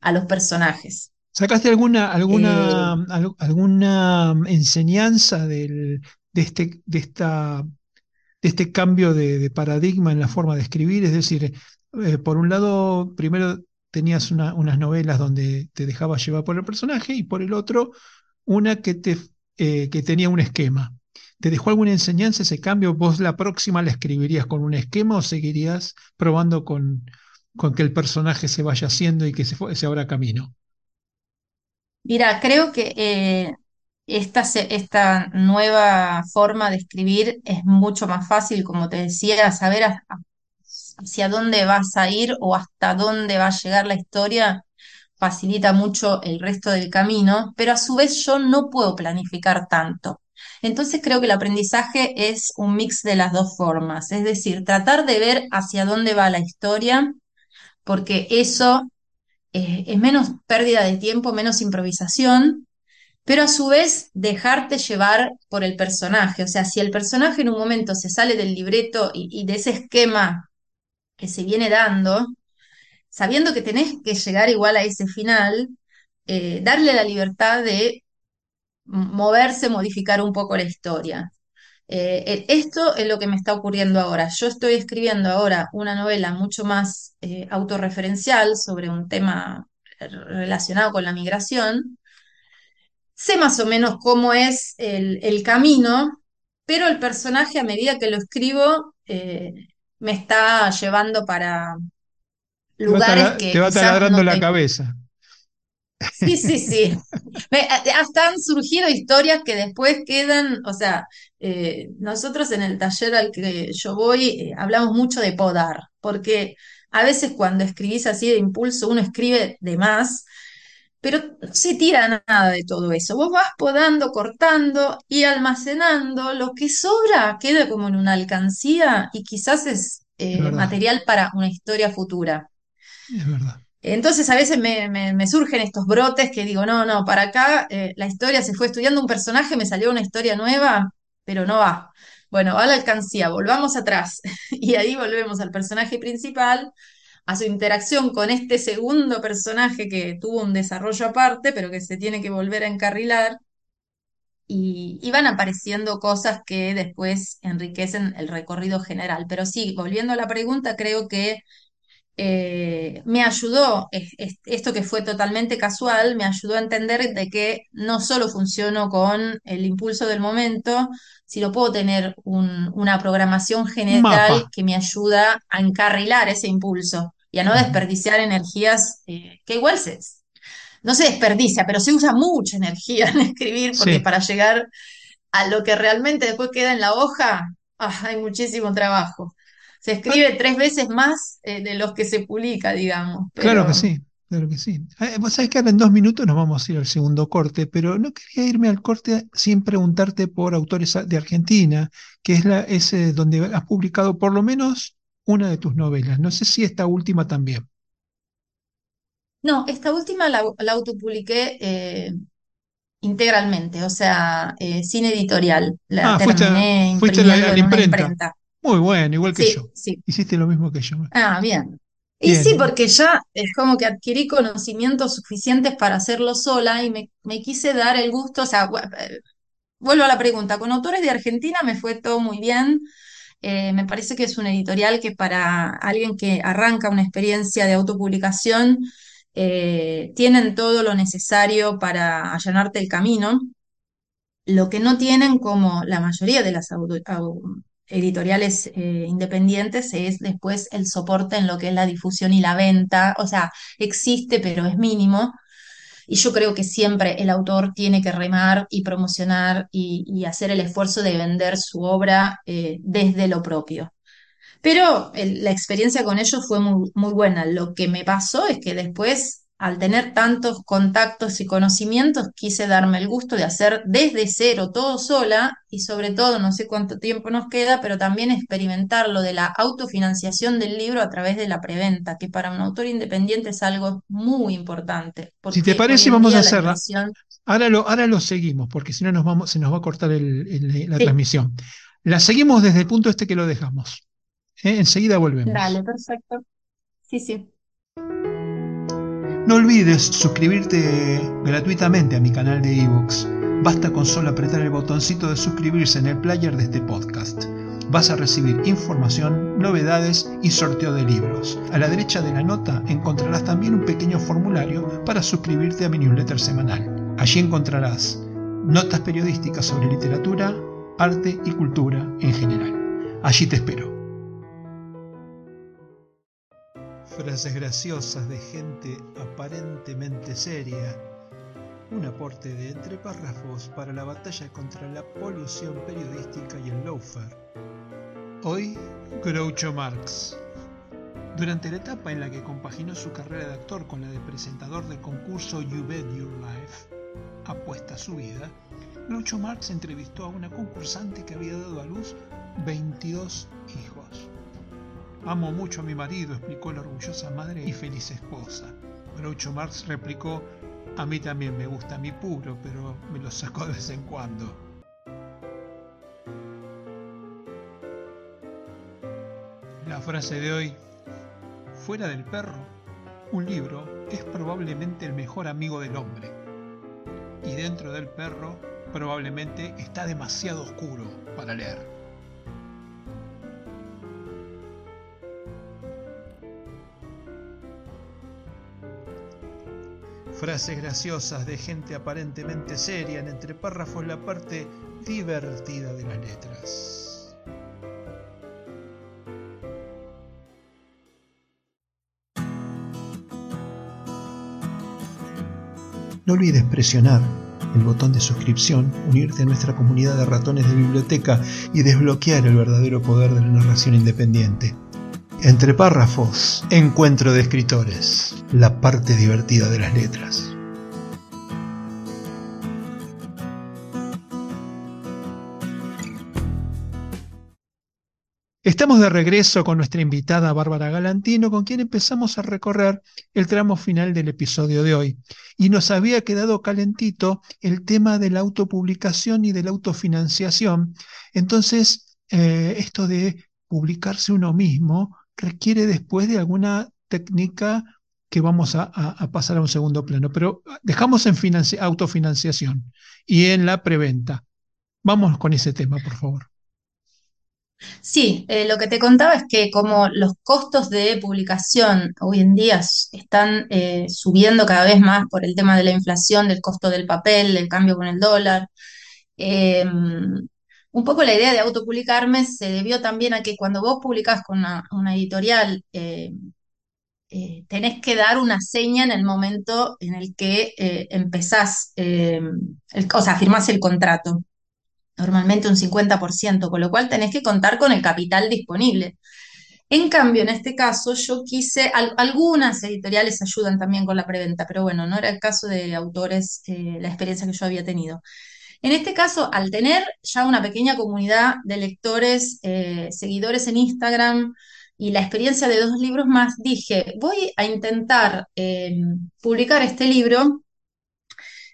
a los personajes. ¿Sacaste alguna, Eh, alguna, al- alguna enseñanza del, de este, de esta, de este cambio de, de paradigma en la forma de escribir? Es decir, eh, por un lado, primero tenías una- unas novelas donde te dejabas llevar por el personaje y por el otro, una que, te, eh, que tenía un esquema. ¿Te dejó alguna enseñanza ese cambio? ¿Vos la próxima la escribirías con un esquema o seguirías probando con, con que el personaje se vaya haciendo y que se, abra camino? mira, creo que eh, esta, nueva forma de escribir es mucho más fácil, como te decía, saber hacia dónde vas a ir o hasta dónde va a llegar la historia facilita mucho el resto del camino, pero a su vez yo no puedo planificar tanto. Entonces creo que el aprendizaje es un mix de las dos formas, es decir, tratar de ver hacia dónde va la historia, porque eso es menos pérdida de tiempo, menos improvisación, pero a su vez dejarte llevar por el personaje. O sea, si el personaje en un momento se sale del libreto y, y de ese esquema que se viene dando, sabiendo que tenés que llegar igual a ese final, eh, darle la libertad de moverse, modificar un poco la historia. Eh, esto es lo que me está ocurriendo ahora. Yo estoy escribiendo ahora una novela mucho más eh, autorreferencial sobre un tema relacionado con la migración. Sé más o menos cómo es el, el camino, pero el personaje a medida que lo escribo eh, me está llevando para Te va, lugares tala- te que va taladrando no la cabeza. Sí, sí, sí. Hasta han surgido historias que después quedan, o sea, eh, nosotros en el taller al que yo voy eh, hablamos mucho de podar, porque a veces cuando escribís así de impulso uno escribe de más, pero no se tira nada de todo eso. Vos vas podando, cortando y almacenando, lo que sobra queda como en una alcancía y quizás es eh, material para una historia futura. es verdad. Entonces a veces me, surgen estos brotes que digo, no, no, para acá eh, la historia se fue estudiando un personaje, me salió una historia nueva, pero no va. Bueno, va a la alcancía, volvamos atrás. <laughs> Y ahí volvemos al personaje principal, a su interacción con este segundo personaje que tuvo un desarrollo aparte, pero que se tiene que volver a encarrilar. Y, y van apareciendo cosas que después enriquecen el recorrido general. Pero sí, volviendo a la pregunta, creo que eh, me ayudó, esto que fue totalmente casual, me ayudó a entender de que no solo funciono con el impulso del momento, sino puedo tener una programación general que me ayuda a encarrilar ese impulso y a no desperdiciar energías eh, que igual se, no se desperdicia, pero se usa mucha energía <laughs> en escribir porque para llegar a lo que realmente después queda en la hoja, ah, hay muchísimo trabajo se escribe tres veces más eh, de los que se publica, digamos. Claro que sí, claro que sí. Eh, vos sabés que ahora en dos minutos nos vamos a ir al segundo corte, pero no quería irme al corte sin preguntarte por autores de Argentina, que es la, ese donde has publicado por lo menos una de tus novelas. No sé si esta última también. No, esta última la, autopubliqué eh, integralmente, o sea, sin editorial. La ah, terminé fuiste, la, imprenta. Muy bueno, igual que yo. Sí. Hiciste lo mismo que yo. Ah, bien. Y sí, porque ya es como que adquirí conocimientos suficientes para hacerlo sola y me, quise dar el gusto, o sea, eh, vuelvo a la pregunta, con autores de Argentina me fue todo muy bien. Eh, me parece que es un editorial que para alguien que arranca una experiencia de autopublicación, eh, tienen todo lo necesario para allanarte el camino. Lo que no tienen, como la mayoría de las auto, editoriales eh, independientes es después el soporte en lo que es la difusión y la venta. O sea, existe, pero es mínimo. Y yo creo que siempre el autor tiene que remar y promocionar y, hacer el esfuerzo de vender su obra eh, desde lo propio. Pero la experiencia con ellos fue muy, muy buena. Lo que me pasó es que después al tener tantos contactos y conocimientos, quise darme el gusto de hacer desde cero todo sola y sobre todo, no sé cuánto tiempo nos queda, pero también experimentar lo de la autofinanciación del libro a través de la preventa, que para un autor independiente es algo muy importante. Si te parece, vamos a hacerla. Ahora lo, ahora lo seguimos, porque si no nos vamos, se nos va a cortar la transmisión. La seguimos desde el punto este que lo dejamos. ¿eh? Enseguida volvemos. Dale, perfecto. Sí, sí. No olvides suscribirte gratuitamente a mi canal de ebooks. Basta con solo apretar el botoncito de suscribirse en el player de este podcast. Vas a recibir información, novedades y sorteo de libros. A la derecha de la nota encontrarás también un pequeño formulario para suscribirte a mi newsletter semanal. Allí encontrarás notas periodísticas sobre literatura, arte y cultura en general. Allí te espero. Frases graciosas de gente aparentemente seria, un aporte de entre párrafos para la batalla contra la polución periodística y el lawfare. Hoy, Groucho Marx. Durante la etapa en la que compaginó su carrera de actor con la de presentador del concurso You Bet Your Life, apuesta su vida, Groucho Marx entrevistó a una concursante que había dado a luz 22 hijos. Amo mucho a mi marido, explicó la orgullosa madre y feliz esposa. Groucho Marx replicó, a mí también me gusta mi puro, pero me lo saco de vez en cuando. La frase de hoy, fuera del perro, un libro es probablemente el mejor amigo del hombre. Y dentro del perro probablemente está demasiado oscuro para leer. Frases graciosas de gente aparentemente seria en entre párrafos la parte divertida de las letras. No olvides presionar el botón de suscripción, unirte a nuestra comunidad de ratones de biblioteca y desbloquear el verdadero poder de la narración independiente. Entre párrafos, encuentro de escritores, la parte divertida de las letras. Estamos de regreso con nuestra invitada Bárbara Galantino, con quien empezamos a recorrer el tramo final del episodio de hoy. Y nos había quedado calentito el tema de la autopublicación y de la autofinanciación. Entonces, eh, esto de publicarse uno mismo requiere después de alguna técnica que vamos a, pasar a un segundo plano. Pero dejamos en autofinanciación y en la preventa. Vamos con ese tema, por favor. Sí, eh, lo que te contaba es que como los costos de publicación hoy en día están eh, subiendo cada vez más por el tema de la inflación, del costo del papel, el cambio con el dólar, eh, un poco la idea de autopublicarme se debió también a que cuando vos publicás con una, editorial, eh, eh, tenés que dar una seña en el momento en el que eh, empezás, el- o sea, firmás el contrato normalmente un 50%, con lo cual tenés que contar con el capital disponible. En cambio, en este caso, yo quise, al- algunas editoriales ayudan también con la preventa, pero bueno, no era el caso de autores, la experiencia que yo había tenido. En este caso, al tener ya una pequeña comunidad de lectores, eh, seguidores en Instagram y la experiencia de dos libros más, dije, voy a intentar eh, publicar este libro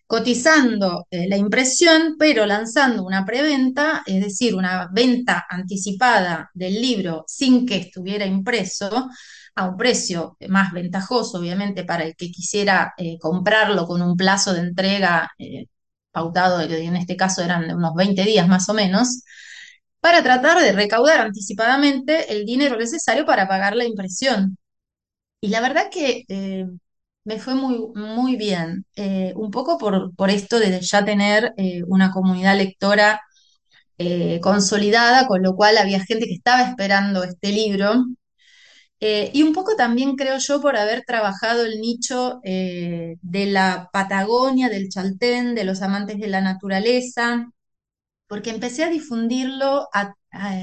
cotizando eh, la impresión, pero lanzando una preventa, es decir, una venta anticipada del libro sin que estuviera impreso, a un precio más ventajoso, obviamente, para el que quisiera comprarlo con un plazo de entrega pautado, en este caso eran unos 20 días más o menos, para tratar de recaudar anticipadamente el dinero necesario para pagar la impresión. Y la verdad que eh, me fue muy, muy bien, eh, un poco por, por esto de ya tener eh, una comunidad lectora consolidada, con lo cual había gente que estaba esperando este libro, eh, y un poco también creo yo por haber trabajado el nicho eh, de la Patagonia, del Chaltén, de los amantes de la naturaleza, porque empecé a difundirlo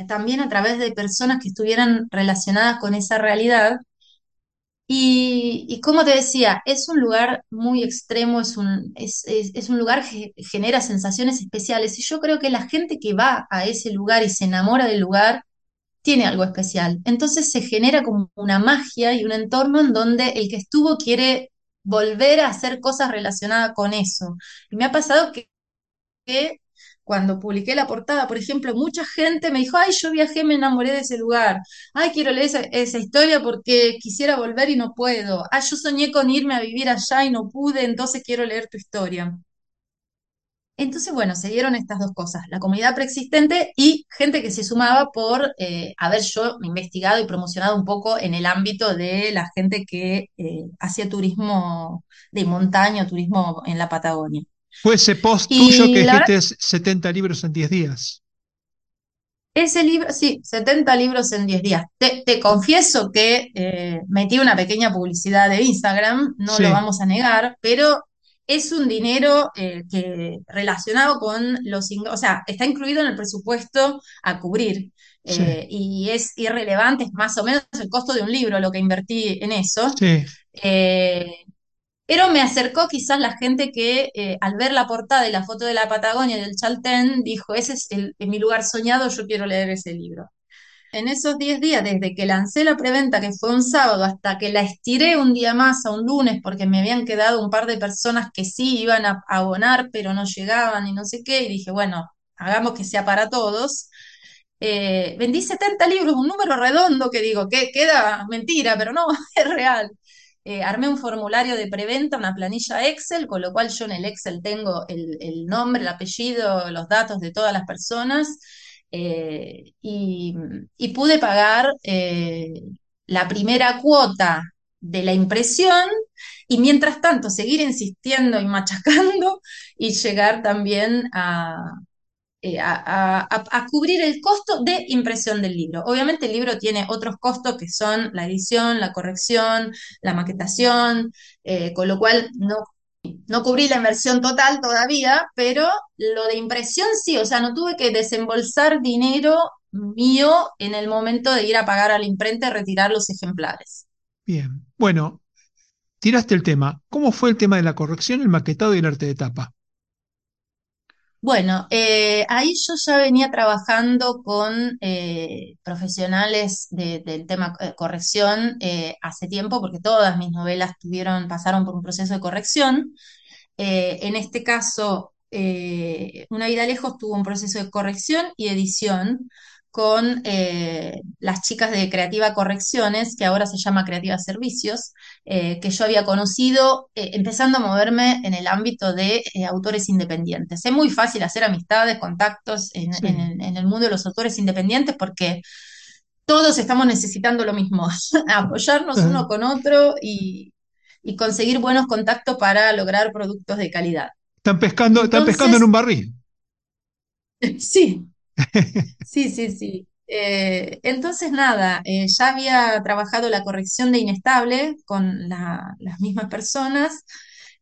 también a través de personas que estuvieran relacionadas con esa realidad. Y, como te decía, es un lugar muy extremo, es un, es- es un lugar que genera sensaciones especiales y yo creo que la gente que va a ese lugar y se enamora del lugar tiene algo especial. Entonces se genera como una magia y un entorno en donde el que estuvo quiere volver a hacer cosas relacionadas con eso. Y me ha pasado que cuando publiqué la portada, por ejemplo, mucha gente me dijo, ay, yo viajé, me enamoré de ese lugar, ay, quiero leer esa historia porque quisiera volver y no puedo, ay, yo soñé con irme a vivir allá y no pude, entonces quiero leer tu historia. Entonces, bueno, se dieron estas dos cosas, la comunidad preexistente y gente que se sumaba por eh, haber yo investigado y promocionado un poco en el ámbito de la gente que eh, hacía turismo de montaña, turismo en la Patagonia. Fue ese post tuyo que dijiste 70 libros en 10 días. Ese libro, sí, 70 libros en 10 días. Te, te confieso que eh, metí una pequeña publicidad de Instagram, no lo vamos a negar, pero es un dinero eh, que relacionado con los ingresos, o sea, está incluido en el presupuesto a cubrir sí, eh, y es irrelevante, es más o menos el costo de un libro lo que invertí en eso. sí. Eh, pero me acercó quizás la gente que eh, al ver la portada y la foto de la Patagonia y del Chaltén dijo, ese es el, mi lugar soñado, yo quiero leer ese libro. En esos 10 días, desde que lancé la preventa, que fue un sábado, hasta que la estiré un día más a un lunes, porque me habían quedado un par de personas que sí iban a abonar, pero no llegaban y no sé qué, y dije, bueno, hagamos que sea para todos. Eh, vendí 70 libros, un número redondo que digo, que queda mentira, pero no, <laughs> es real. Eh, armé un formulario de preventa, una planilla Excel, con lo cual yo en el Excel tengo el, el nombre, el apellido, los datos de todas las personas eh, y, pude pagar eh, la primera cuota de la impresión y mientras tanto seguir insistiendo y machacando y llegar también a, eh, a, a- a- cubrir el costo de impresión del libro. Obviamente el libro tiene otros costos que son la edición, la corrección, la maquetación, con lo cual no, no cubrí la inversión total todavía, pero lo de impresión sí, o sea, no tuve que desembolsar dinero mío en el momento de ir a pagar a la imprenta y retirar los ejemplares. Bien. Bueno, tiraste el tema. ¿Cómo fue el tema de la corrección, el maquetado y el arte de tapa? Bueno, eh, ahí yo ya venía trabajando con eh, profesionales de- del tema eh, corrección hace tiempo, porque todas mis novelas pasaron por un proceso de corrección. En este caso, Una vida lejos tuvo un proceso de corrección y edición, con eh, las chicas de Creativa Correcciones, que ahora se llama Creativa Servicios, eh, que yo había conocido eh, empezando a moverme en el ámbito de autores independientes. Es muy fácil hacer amistades, contactos en, Sí. en el, en el mundo de los autores independientes porque todos estamos necesitando lo mismo, <laughs> apoyarnos uno con otro y, y conseguir buenos contactos para lograr productos de calidad. Están pescando, están pescando en un barril. <laughs> sí, <laughs> sí, sí, sí. Eh, entonces, nada, eh, ya había trabajado la corrección de inestable con la- las mismas personas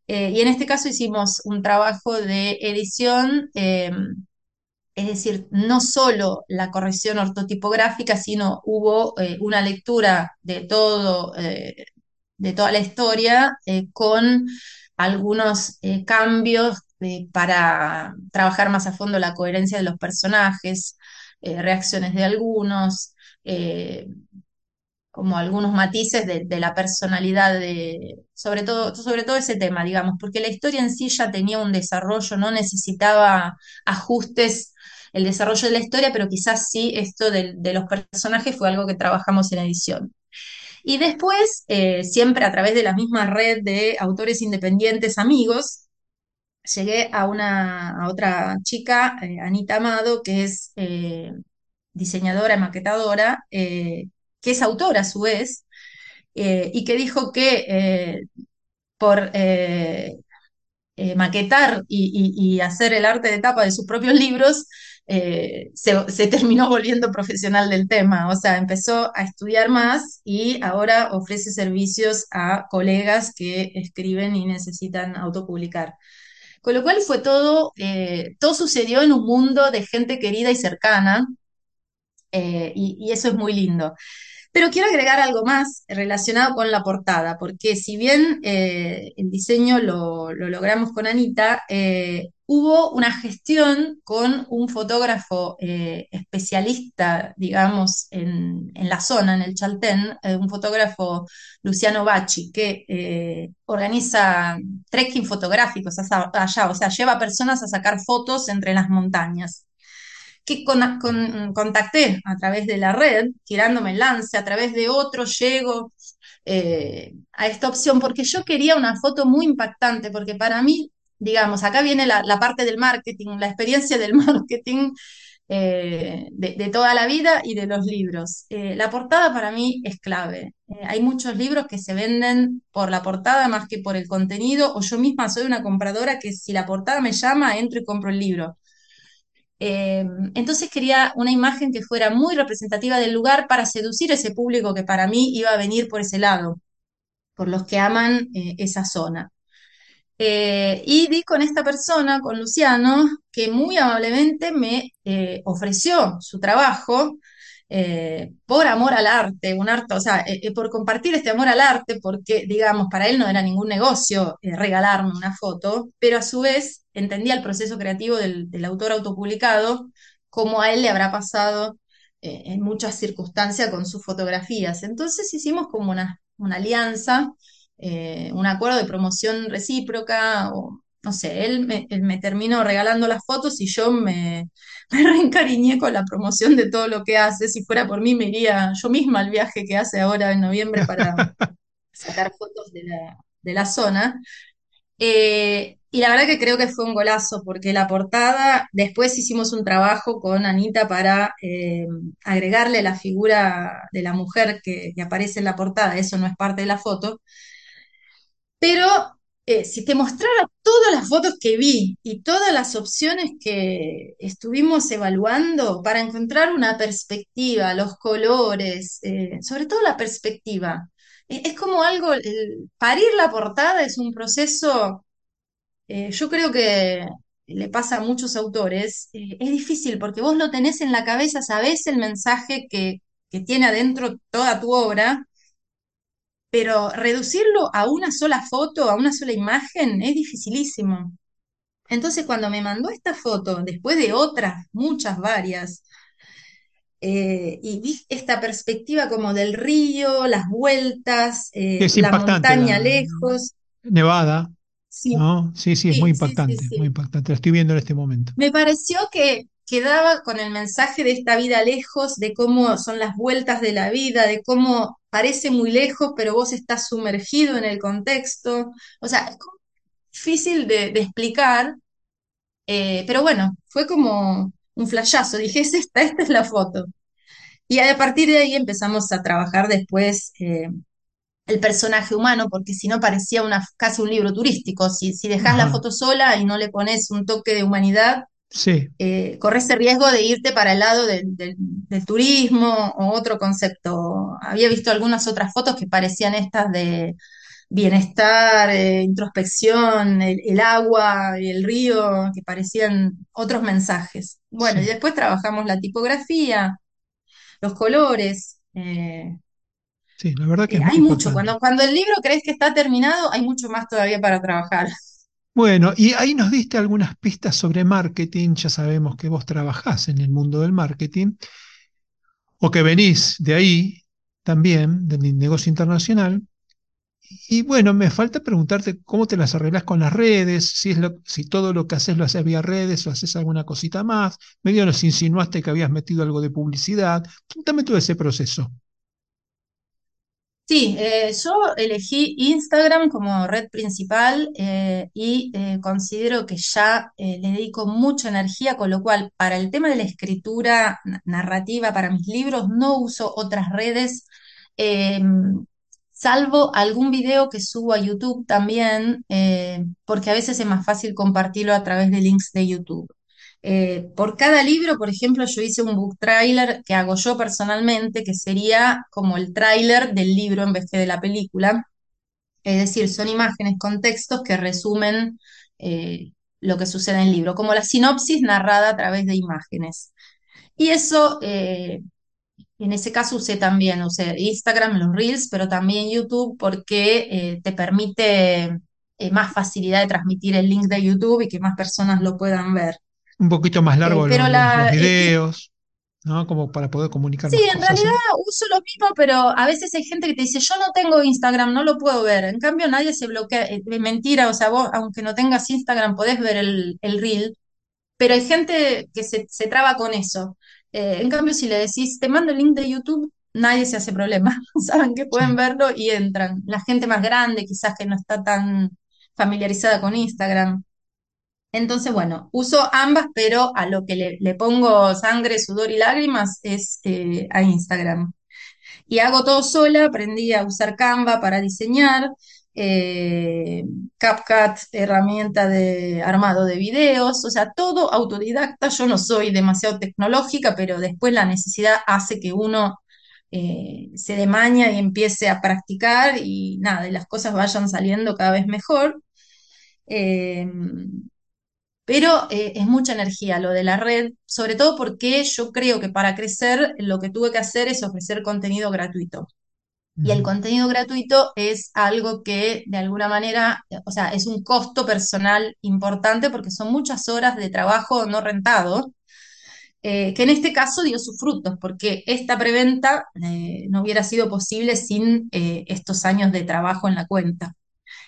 eh, y en este caso hicimos un trabajo de edición, es decir, no solo la corrección ortotipográfica, sino hubo una lectura de todo, de toda la historia con algunos cambios eh, para trabajar más a fondo la coherencia de los personajes, eh, reacciones de algunos, eh, como algunos matices de, la personalidad de, sobre todo, sobre todo ese tema, digamos, porque la historia en sí ya tenía un desarrollo, no necesitaba ajustes el desarrollo de la historia, pero quizás sí esto de, los personajes fue algo que trabajamos en edición. Y después, siempre a través de la misma red de autores independientes amigos, llegué a una otra chica, eh, Anita Amado, que es eh, diseñadora y maquetadora, eh, que es autora a su vez, y que dijo que por maquetar y, hacer el arte de tapa de sus propios libros, se, se terminó volviendo profesional del tema, o sea, empezó a estudiar más y ahora ofrece servicios a colegas que escriben y necesitan autopublicar. Con lo cual fue todo, eh, todo sucedió en un mundo de gente querida y cercana, eh, y, y eso es muy lindo. Pero quiero agregar algo más relacionado con la portada, porque si bien eh, el diseño lo, lo logramos con Anita, eh, hubo una gestión con un fotógrafo eh, especialista, digamos, en, la zona, en el Chaltén, un fotógrafo Luciano Bacci, que organiza trekking fotográficos allá, o sea, lleva personas a sacar fotos entre las montañas que con- con- contacté a través de la red, tirándome el lance, a través de otro llego eh, a esta opción, porque yo quería una foto muy impactante, porque para mí, digamos, acá viene la, parte del marketing, la experiencia del <laughs> marketing eh, de, toda la vida y de los libros. Eh, la portada para mí es clave. Hay muchos libros que se venden por la portada más que por el contenido, o yo misma soy una compradora que si la portada me llama, entro y compro el libro. Eh, entonces quería una imagen que fuera muy representativa del lugar para seducir ese público que para mí iba a venir por ese lado, por los que aman eh, esa zona. Eh, y di con esta persona, con Luciano, que muy amablemente me ofreció su trabajo eh, por amor al arte, un arte, o sea, eh, eh, por compartir este amor al arte, porque, digamos, para él no era ningún negocio regalarme una foto, pero a su vez entendía el proceso creativo del, autor autopublicado, como a él le habrá pasado en muchas circunstancias con sus fotografías. Entonces hicimos como una, una alianza un acuerdo de promoción recíproca, no sé, él me terminó regalando las fotos y yo me, me reencariñé <laughs> con la promoción de todo lo que hace. Si fuera por mí, me iría yo misma al viaje que hace ahora en noviembre para <laughs> sacar fotos de la, de la zona. Eh, y la verdad que creo que fue un golazo, porque la portada, después hicimos un trabajo con Anita para eh, agregarle la figura de la mujer que, que aparece en la portada, eso no es parte de la foto, pero eh, si te mostrara todas las fotos que vi y todas las opciones que estuvimos evaluando para encontrar una perspectiva, los colores, eh, sobre todo la perspectiva, eh, es como algo, el- parir la portada es un proceso, eh, yo creo que le pasa a muchos autores, es difícil porque vos lo tenés en la cabeza, sabés el mensaje que, que tiene adentro toda tu obra pero reducirlo a una sola foto, a una sola imagen, es dificilísimo. Entonces, cuando me mandó esta foto, después de otras, muchas, varias, eh, y vi esta perspectiva como del río, las vueltas, eh, la impactante montaña la lejos, Nevada, sí, ¿no? Sí, sí, es muy sí, sí, impactante, muy impactante. La estoy viendo en este momento. Me pareció que, quedaba con el mensaje de esta vida lejos, de cómo son las vueltas de la vida, de cómo parece muy lejos, pero vos estás sumergido en el contexto. O sea, es difícil de, de explicar, eh, pero bueno, fue como un flashazo. Dije, es esta, esta es la foto. Y a partir de ahí empezamos a trabajar después eh, el personaje humano, porque si no parecía una, casi un libro turístico. Si, si dejás la foto sola y no le pones un toque de humanidad, Sí, eh, corres el riesgo de irte para el lado del, del- del turismo o otro concepto. Había visto algunas otras fotos que parecían estas de bienestar, eh, introspección, el, el agua y el río, que parecían otros mensajes. Bueno, y después trabajamos la tipografía, los colores. eh, sí, la verdad que hay mucho. Cuando, cuando el libro crees que está terminado, hay mucho más todavía para trabajar. Bueno, y ahí nos diste algunas pistas sobre marketing. Ya sabemos que vos trabajás en el mundo del marketing o que venís de ahí también, del negocio internacional. Y bueno, me falta preguntarte cómo te las arreglás con las redes, si todo lo que haces lo haces vía redes o haces alguna cosita más. Medio nos insinuaste que habías metido algo de publicidad. Cuéntame todo ese proceso. Sí, eh, yo elegí Instagram como red principal eh, y eh, considero que ya le dedico mucha energía, con lo cual para el tema de la escritura na- narrativa para mis libros no uso otras redes, eh, salvo algún video que subo a YouTube también, porque a veces es más fácil compartirlo a través de links de YouTube. Eh, por cada libro, por ejemplo, yo hice un book trailer que hago yo personalmente, que sería como el tráiler del libro en vez de la película. Es decir, son imágenes con textos que resumen eh, lo que sucede en el libro, como la sinopsis narrada a través de imágenes. Y eso, eh, en ese caso usé también, usé Instagram, los Reels, pero también YouTube porque te permite más facilidad de transmitir el link de YouTube y que más personas lo puedan ver. Un poquito más Eh, largo pero los, eh, videos, ¿no? Como para poder comunicar sí, en realidad uso lo mismo, pero a veces hay gente que te dice, yo no tengo Instagram, no lo puedo ver. En cambio, nadie se bloquea. Eh, mentira, o sea, vos, aunque no tengas Instagram, podés ver el, el reel, pero hay gente que se, se traba con eso. Eh, en cambio, si le decís, te mando el link de YouTube, nadie se hace problema. <laughs> Saben que pueden Sí. verlo y entran. La gente más grande, quizás que no está tan familiarizada con Instagram. Entonces, bueno, uso ambas, pero a lo que le, pongo sangre, sudor y lágrimas es eh, a Instagram. Y hago todo sola, aprendí a usar Canva para diseñar, eh, CapCut, herramienta de armado de videos, o sea, todo autodidacta. Yo no soy demasiado tecnológica, pero después la necesidad hace que uno eh, se demaña y empiece a practicar y nada, y las cosas vayan saliendo cada vez mejor. Eh, pero eh, es mucha energía lo de la red, sobre todo porque yo creo que para crecer lo que tuve que hacer es ofrecer contenido gratuito. Y el contenido gratuito es algo que de alguna manera, o sea, es un costo personal importante porque son muchas horas de trabajo no rentado, eh, que en este caso dio sus frutos, porque esta preventa eh, no hubiera sido posible sin eh, estos años de trabajo en la cuenta.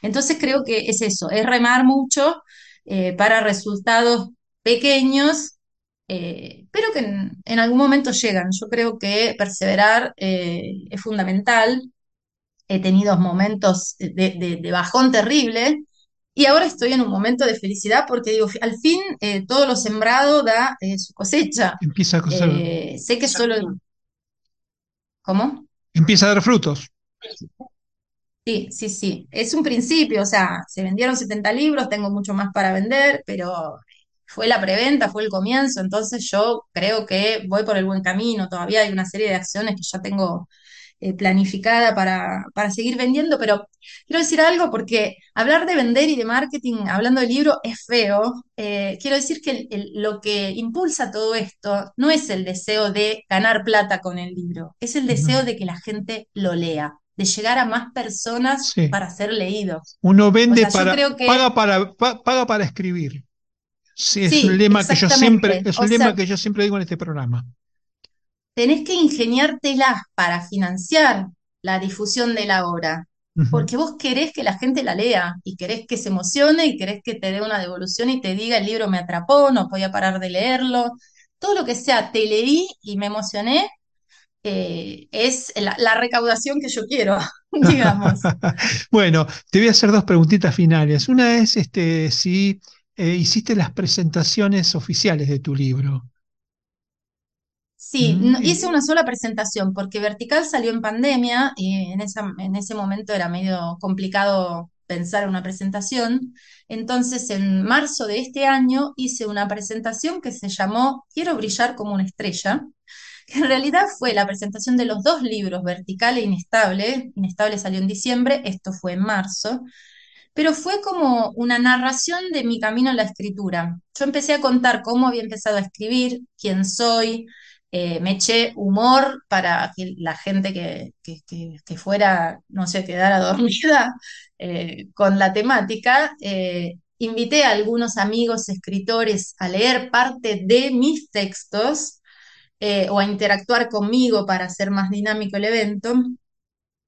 Entonces creo que es eso, es remar mucho eh, para resultados pequeños, eh, pero que en, en algún momento llegan. Yo creo que perseverar eh, es fundamental. He tenido momentos de, de- de bajón terrible y ahora estoy en un momento de felicidad porque digo, al fin eh, todo lo sembrado da eh, su cosecha. Empieza a Eh, sé que solo... ¿Cómo? empieza a dar frutos. Sí, sí, sí. Es un principio, o sea, se vendieron 70 libros, tengo mucho más para vender, pero fue la preventa, fue el comienzo, entonces yo creo que voy por el buen camino. Todavía hay una serie de acciones que ya tengo eh, planificada para, para seguir vendiendo, pero quiero decir algo porque hablar de vender y de marketing, hablando de libro, es feo. Eh, quiero decir que el- el- lo que impulsa todo esto no es el deseo de ganar plata con el libro, es el deseo de que la gente lo lea, de llegar a más personas Sí. para ser leídos. Uno O vende sea, yo para, que paga para, pa- paga para escribir. Sí, es un lema que yo siempre, es O un sea, lema que yo siempre digo en este programa. tenés que ingeniártelas para financiar la difusión de la obra, porque vos querés que la gente la lea y querés que se emocione y querés que te dé una devolución y te diga el libro me atrapó, no podía parar de leerlo. todo lo que sea te leí y me emocioné, eh, es la, la recaudación que yo quiero, <laughs> digamos. <laughs> Bueno, te voy a hacer dos preguntitas finales. Una es este, si eh, hiciste las presentaciones oficiales de tu libro. Sí, Mm, hice una sola presentación porque Vertical salió en pandemia y en esa, en ese momento era medio complicado pensar en una presentación. Entonces, en marzo de este año hice una presentación que se llamó Quiero brillar como una estrella, <laughs> en realidad fue la presentación de los dos libros, Vertical e Inestable. Inestable salió en diciembre, esto fue en marzo pero fue como una narración de mi camino en la escritura. Yo empecé a contar cómo había empezado a escribir, quién soy, eh, me eché humor para que la gente que- que fuera, no sé, quedara <laughs> dormida eh, con la temática. Eh, invité a algunos amigos escritores a leer parte de mis textos eh, o a interactuar conmigo para hacer más dinámico el evento.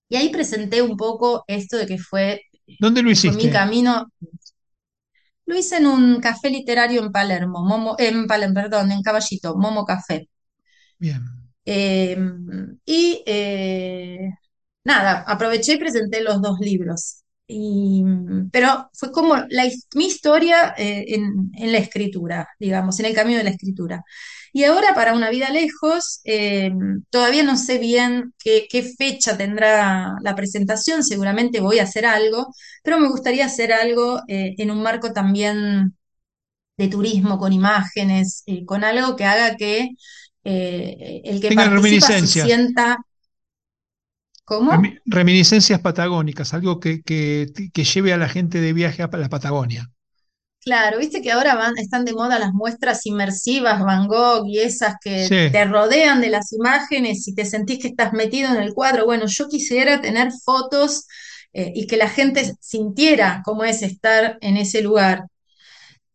Y ahí presenté un poco esto de que fue ¿Dónde lo fue mi hiciste? camino lo hice en un café literario en Palermo, Momo, en Palermo, perdón, en Caballito, Momo Café. Bien. Eh, y eh, nada, aproveché y presenté los dos libros. Y, pero fue como la mi historia eh, en, en la escritura, digamos, en el camino de la escritura. Y ahora para Una vida lejos, eh, todavía no sé bien qué, qué fecha tendrá la presentación, seguramente voy a hacer algo, pero me gustaría hacer algo eh, en un marco también de turismo, con imágenes, eh, con algo que haga que el que Tengan participa se sienta, ¿cómo? remi- reminiscencias patagónicas, algo que, que, que lleve a la gente de viaje a la Patagonia. Claro, viste que ahora van, están de moda las muestras inmersivas, Van Gogh y esas que Sí, te rodean de las imágenes y te sentís que estás metido en el cuadro. Bueno, yo quisiera tener fotos eh, y que la gente sintiera cómo es estar en ese lugar.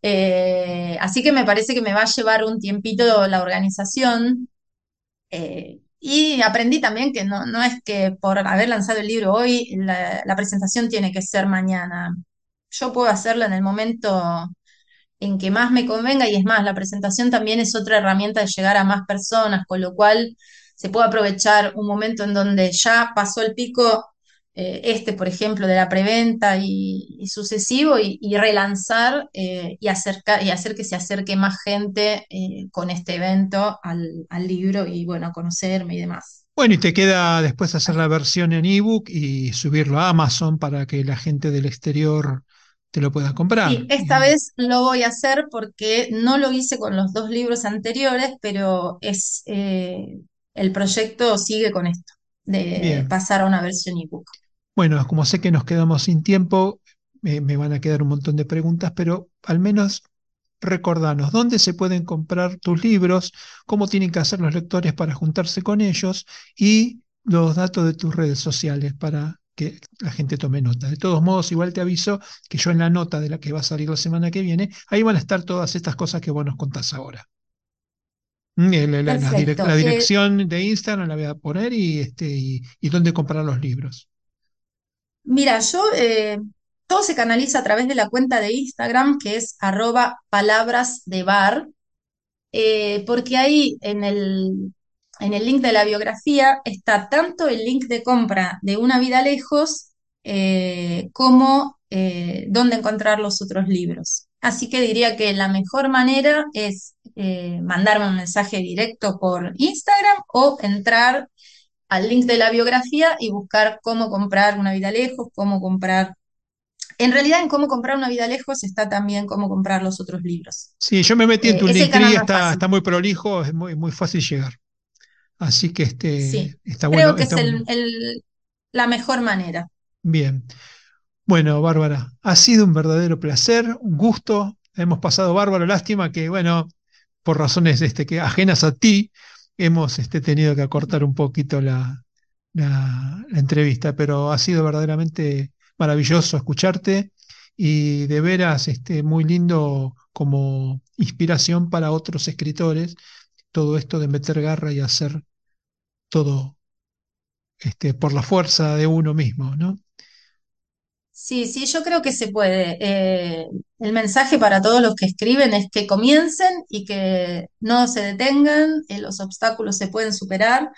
Eh, así que me parece que me va a llevar un tiempito la organización. Eh, y aprendí también que no, no es que por haber lanzado el libro hoy, la, presentación tiene que ser mañana. Yo puedo hacerla en el momento en que más me convenga y es más, la presentación también es otra herramienta de llegar a más personas, con lo cual se puede aprovechar un momento en donde ya pasó el pico, eh, este, por ejemplo, de la preventa y, y sucesivo, y, y relanzar eh, y, acercar, y hacer que se acerque más gente eh, con este evento al, al libro y, bueno, a conocerme y demás. Bueno, y te queda después hacer la versión en ebook y subirlo a Amazon para que la gente del exterior te lo pueda Sí, comprar. esta Bien, vez lo voy a hacer porque no lo hice con los dos libros anteriores, pero es el proyecto sigue con esto, de bien. pasar a una versión ebook. Bueno, como sé que nos quedamos sin tiempo, me, me van a quedar un montón de preguntas, pero al menos recordanos dónde se pueden comprar tus libros, cómo tienen que hacer los lectores para juntarse con ellos y los datos de tus redes sociales para que la gente tome nota. De todos modos, igual te aviso que yo en la nota de la que va a salir la semana que viene, ahí van a estar todas estas cosas que vos nos contás ahora. Mm, el- la, direc- la Perfecto. Eh, dirección de Instagram la voy a poner y, este, y, y dónde comprar los libros. mira, yo eh, todo se canaliza a través de la cuenta de Instagram que es arroba palabras de bar. eh, porque ahí en el, en el link de la biografía está tanto el link de compra de Una vida lejos eh, como eh, dónde encontrar los otros libros. Así que diría que la mejor manera es eh, mandarme un mensaje directo por Instagram o entrar al link de la biografía y buscar cómo comprar Una vida lejos, cómo comprar... En realidad en cómo comprar Una vida lejos está también cómo comprar los otros libros. Sí, yo me metí en Eh, tu Linktree, más está, está muy prolijo, es muy, muy fácil llegar. Así que Sí, este, está creo bueno, que está es el, bueno. el- la mejor manera. Bien. Bueno, Bárbara, ha sido un verdadero placer, un gusto. Hemos pasado bárbaro, lástima que, bueno, por razones este, que ajenas a ti, hemos este, tenido que acortar un poquito la, entrevista, pero ha sido verdaderamente maravilloso escucharte y de veras este, muy lindo como inspiración para otros escritores, todo esto de meter garra y hacer todo por la fuerza de uno mismo, ¿no? Sí, sí, yo creo que se puede. Eh, el mensaje para todos los que escriben es que comiencen y que no se detengan, eh, los obstáculos se pueden superar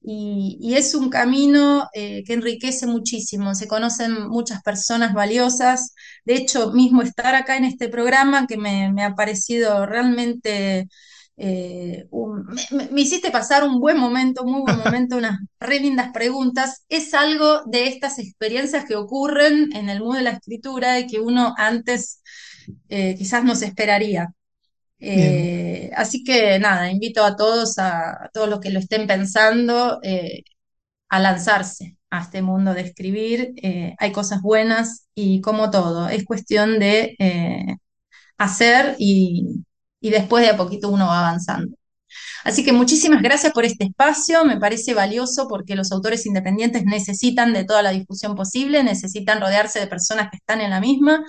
y, es un camino eh, que enriquece muchísimo. Se conocen muchas personas valiosas. De hecho, mismo estar acá en este programa que me ha parecido realmente eh, un- me, me hiciste pasar un buen momento, muy buen <laughs> momento, unas re lindas preguntas. Es algo de estas experiencias que ocurren en el mundo de la escritura y que uno antes eh, quizás no se esperaría. Eh, así que nada, invito a todos, a, a todos los que lo estén pensando, eh, a lanzarse a este mundo de escribir. Hay cosas buenas y como todo, es cuestión de hacer y, y después de a poquito uno va avanzando. Así que muchísimas gracias por este espacio, me parece valioso porque los autores independientes necesitan de toda la difusión posible, necesitan rodearse de personas que están en la misma.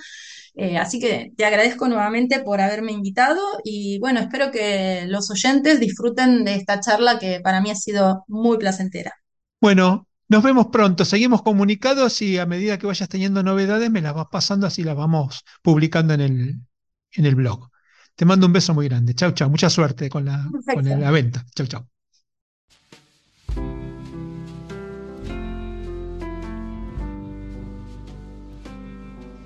Eh, así que te agradezco nuevamente por haberme invitado y bueno, espero que los oyentes disfruten de esta charla que para mí ha sido muy placentera. Bueno, nos vemos pronto. Seguimos comunicados y a medida que vayas teniendo novedades me las vas pasando, así las vamos publicando en el, en el blog. Te mando un beso muy grande. Chau, chau. Mucha suerte con la, con la venta. Chau, chau.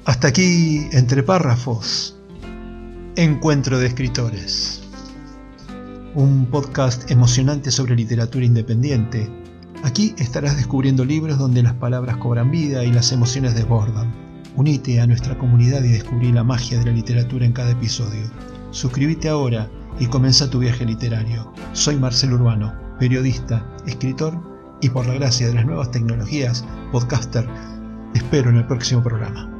Hasta aquí, entre párrafos, Encuentro de Escritores. Un podcast emocionante sobre literatura independiente. Aquí estarás descubriendo libros donde las palabras cobran vida y las emociones desbordan. Unite a nuestra comunidad y descubrí la magia de la literatura en cada episodio. Suscríbete ahora y comienza tu viaje literario. Soy Marcelo Urbano, periodista, escritor y por la gracia de las nuevas tecnologías, podcaster. Te espero en el próximo programa.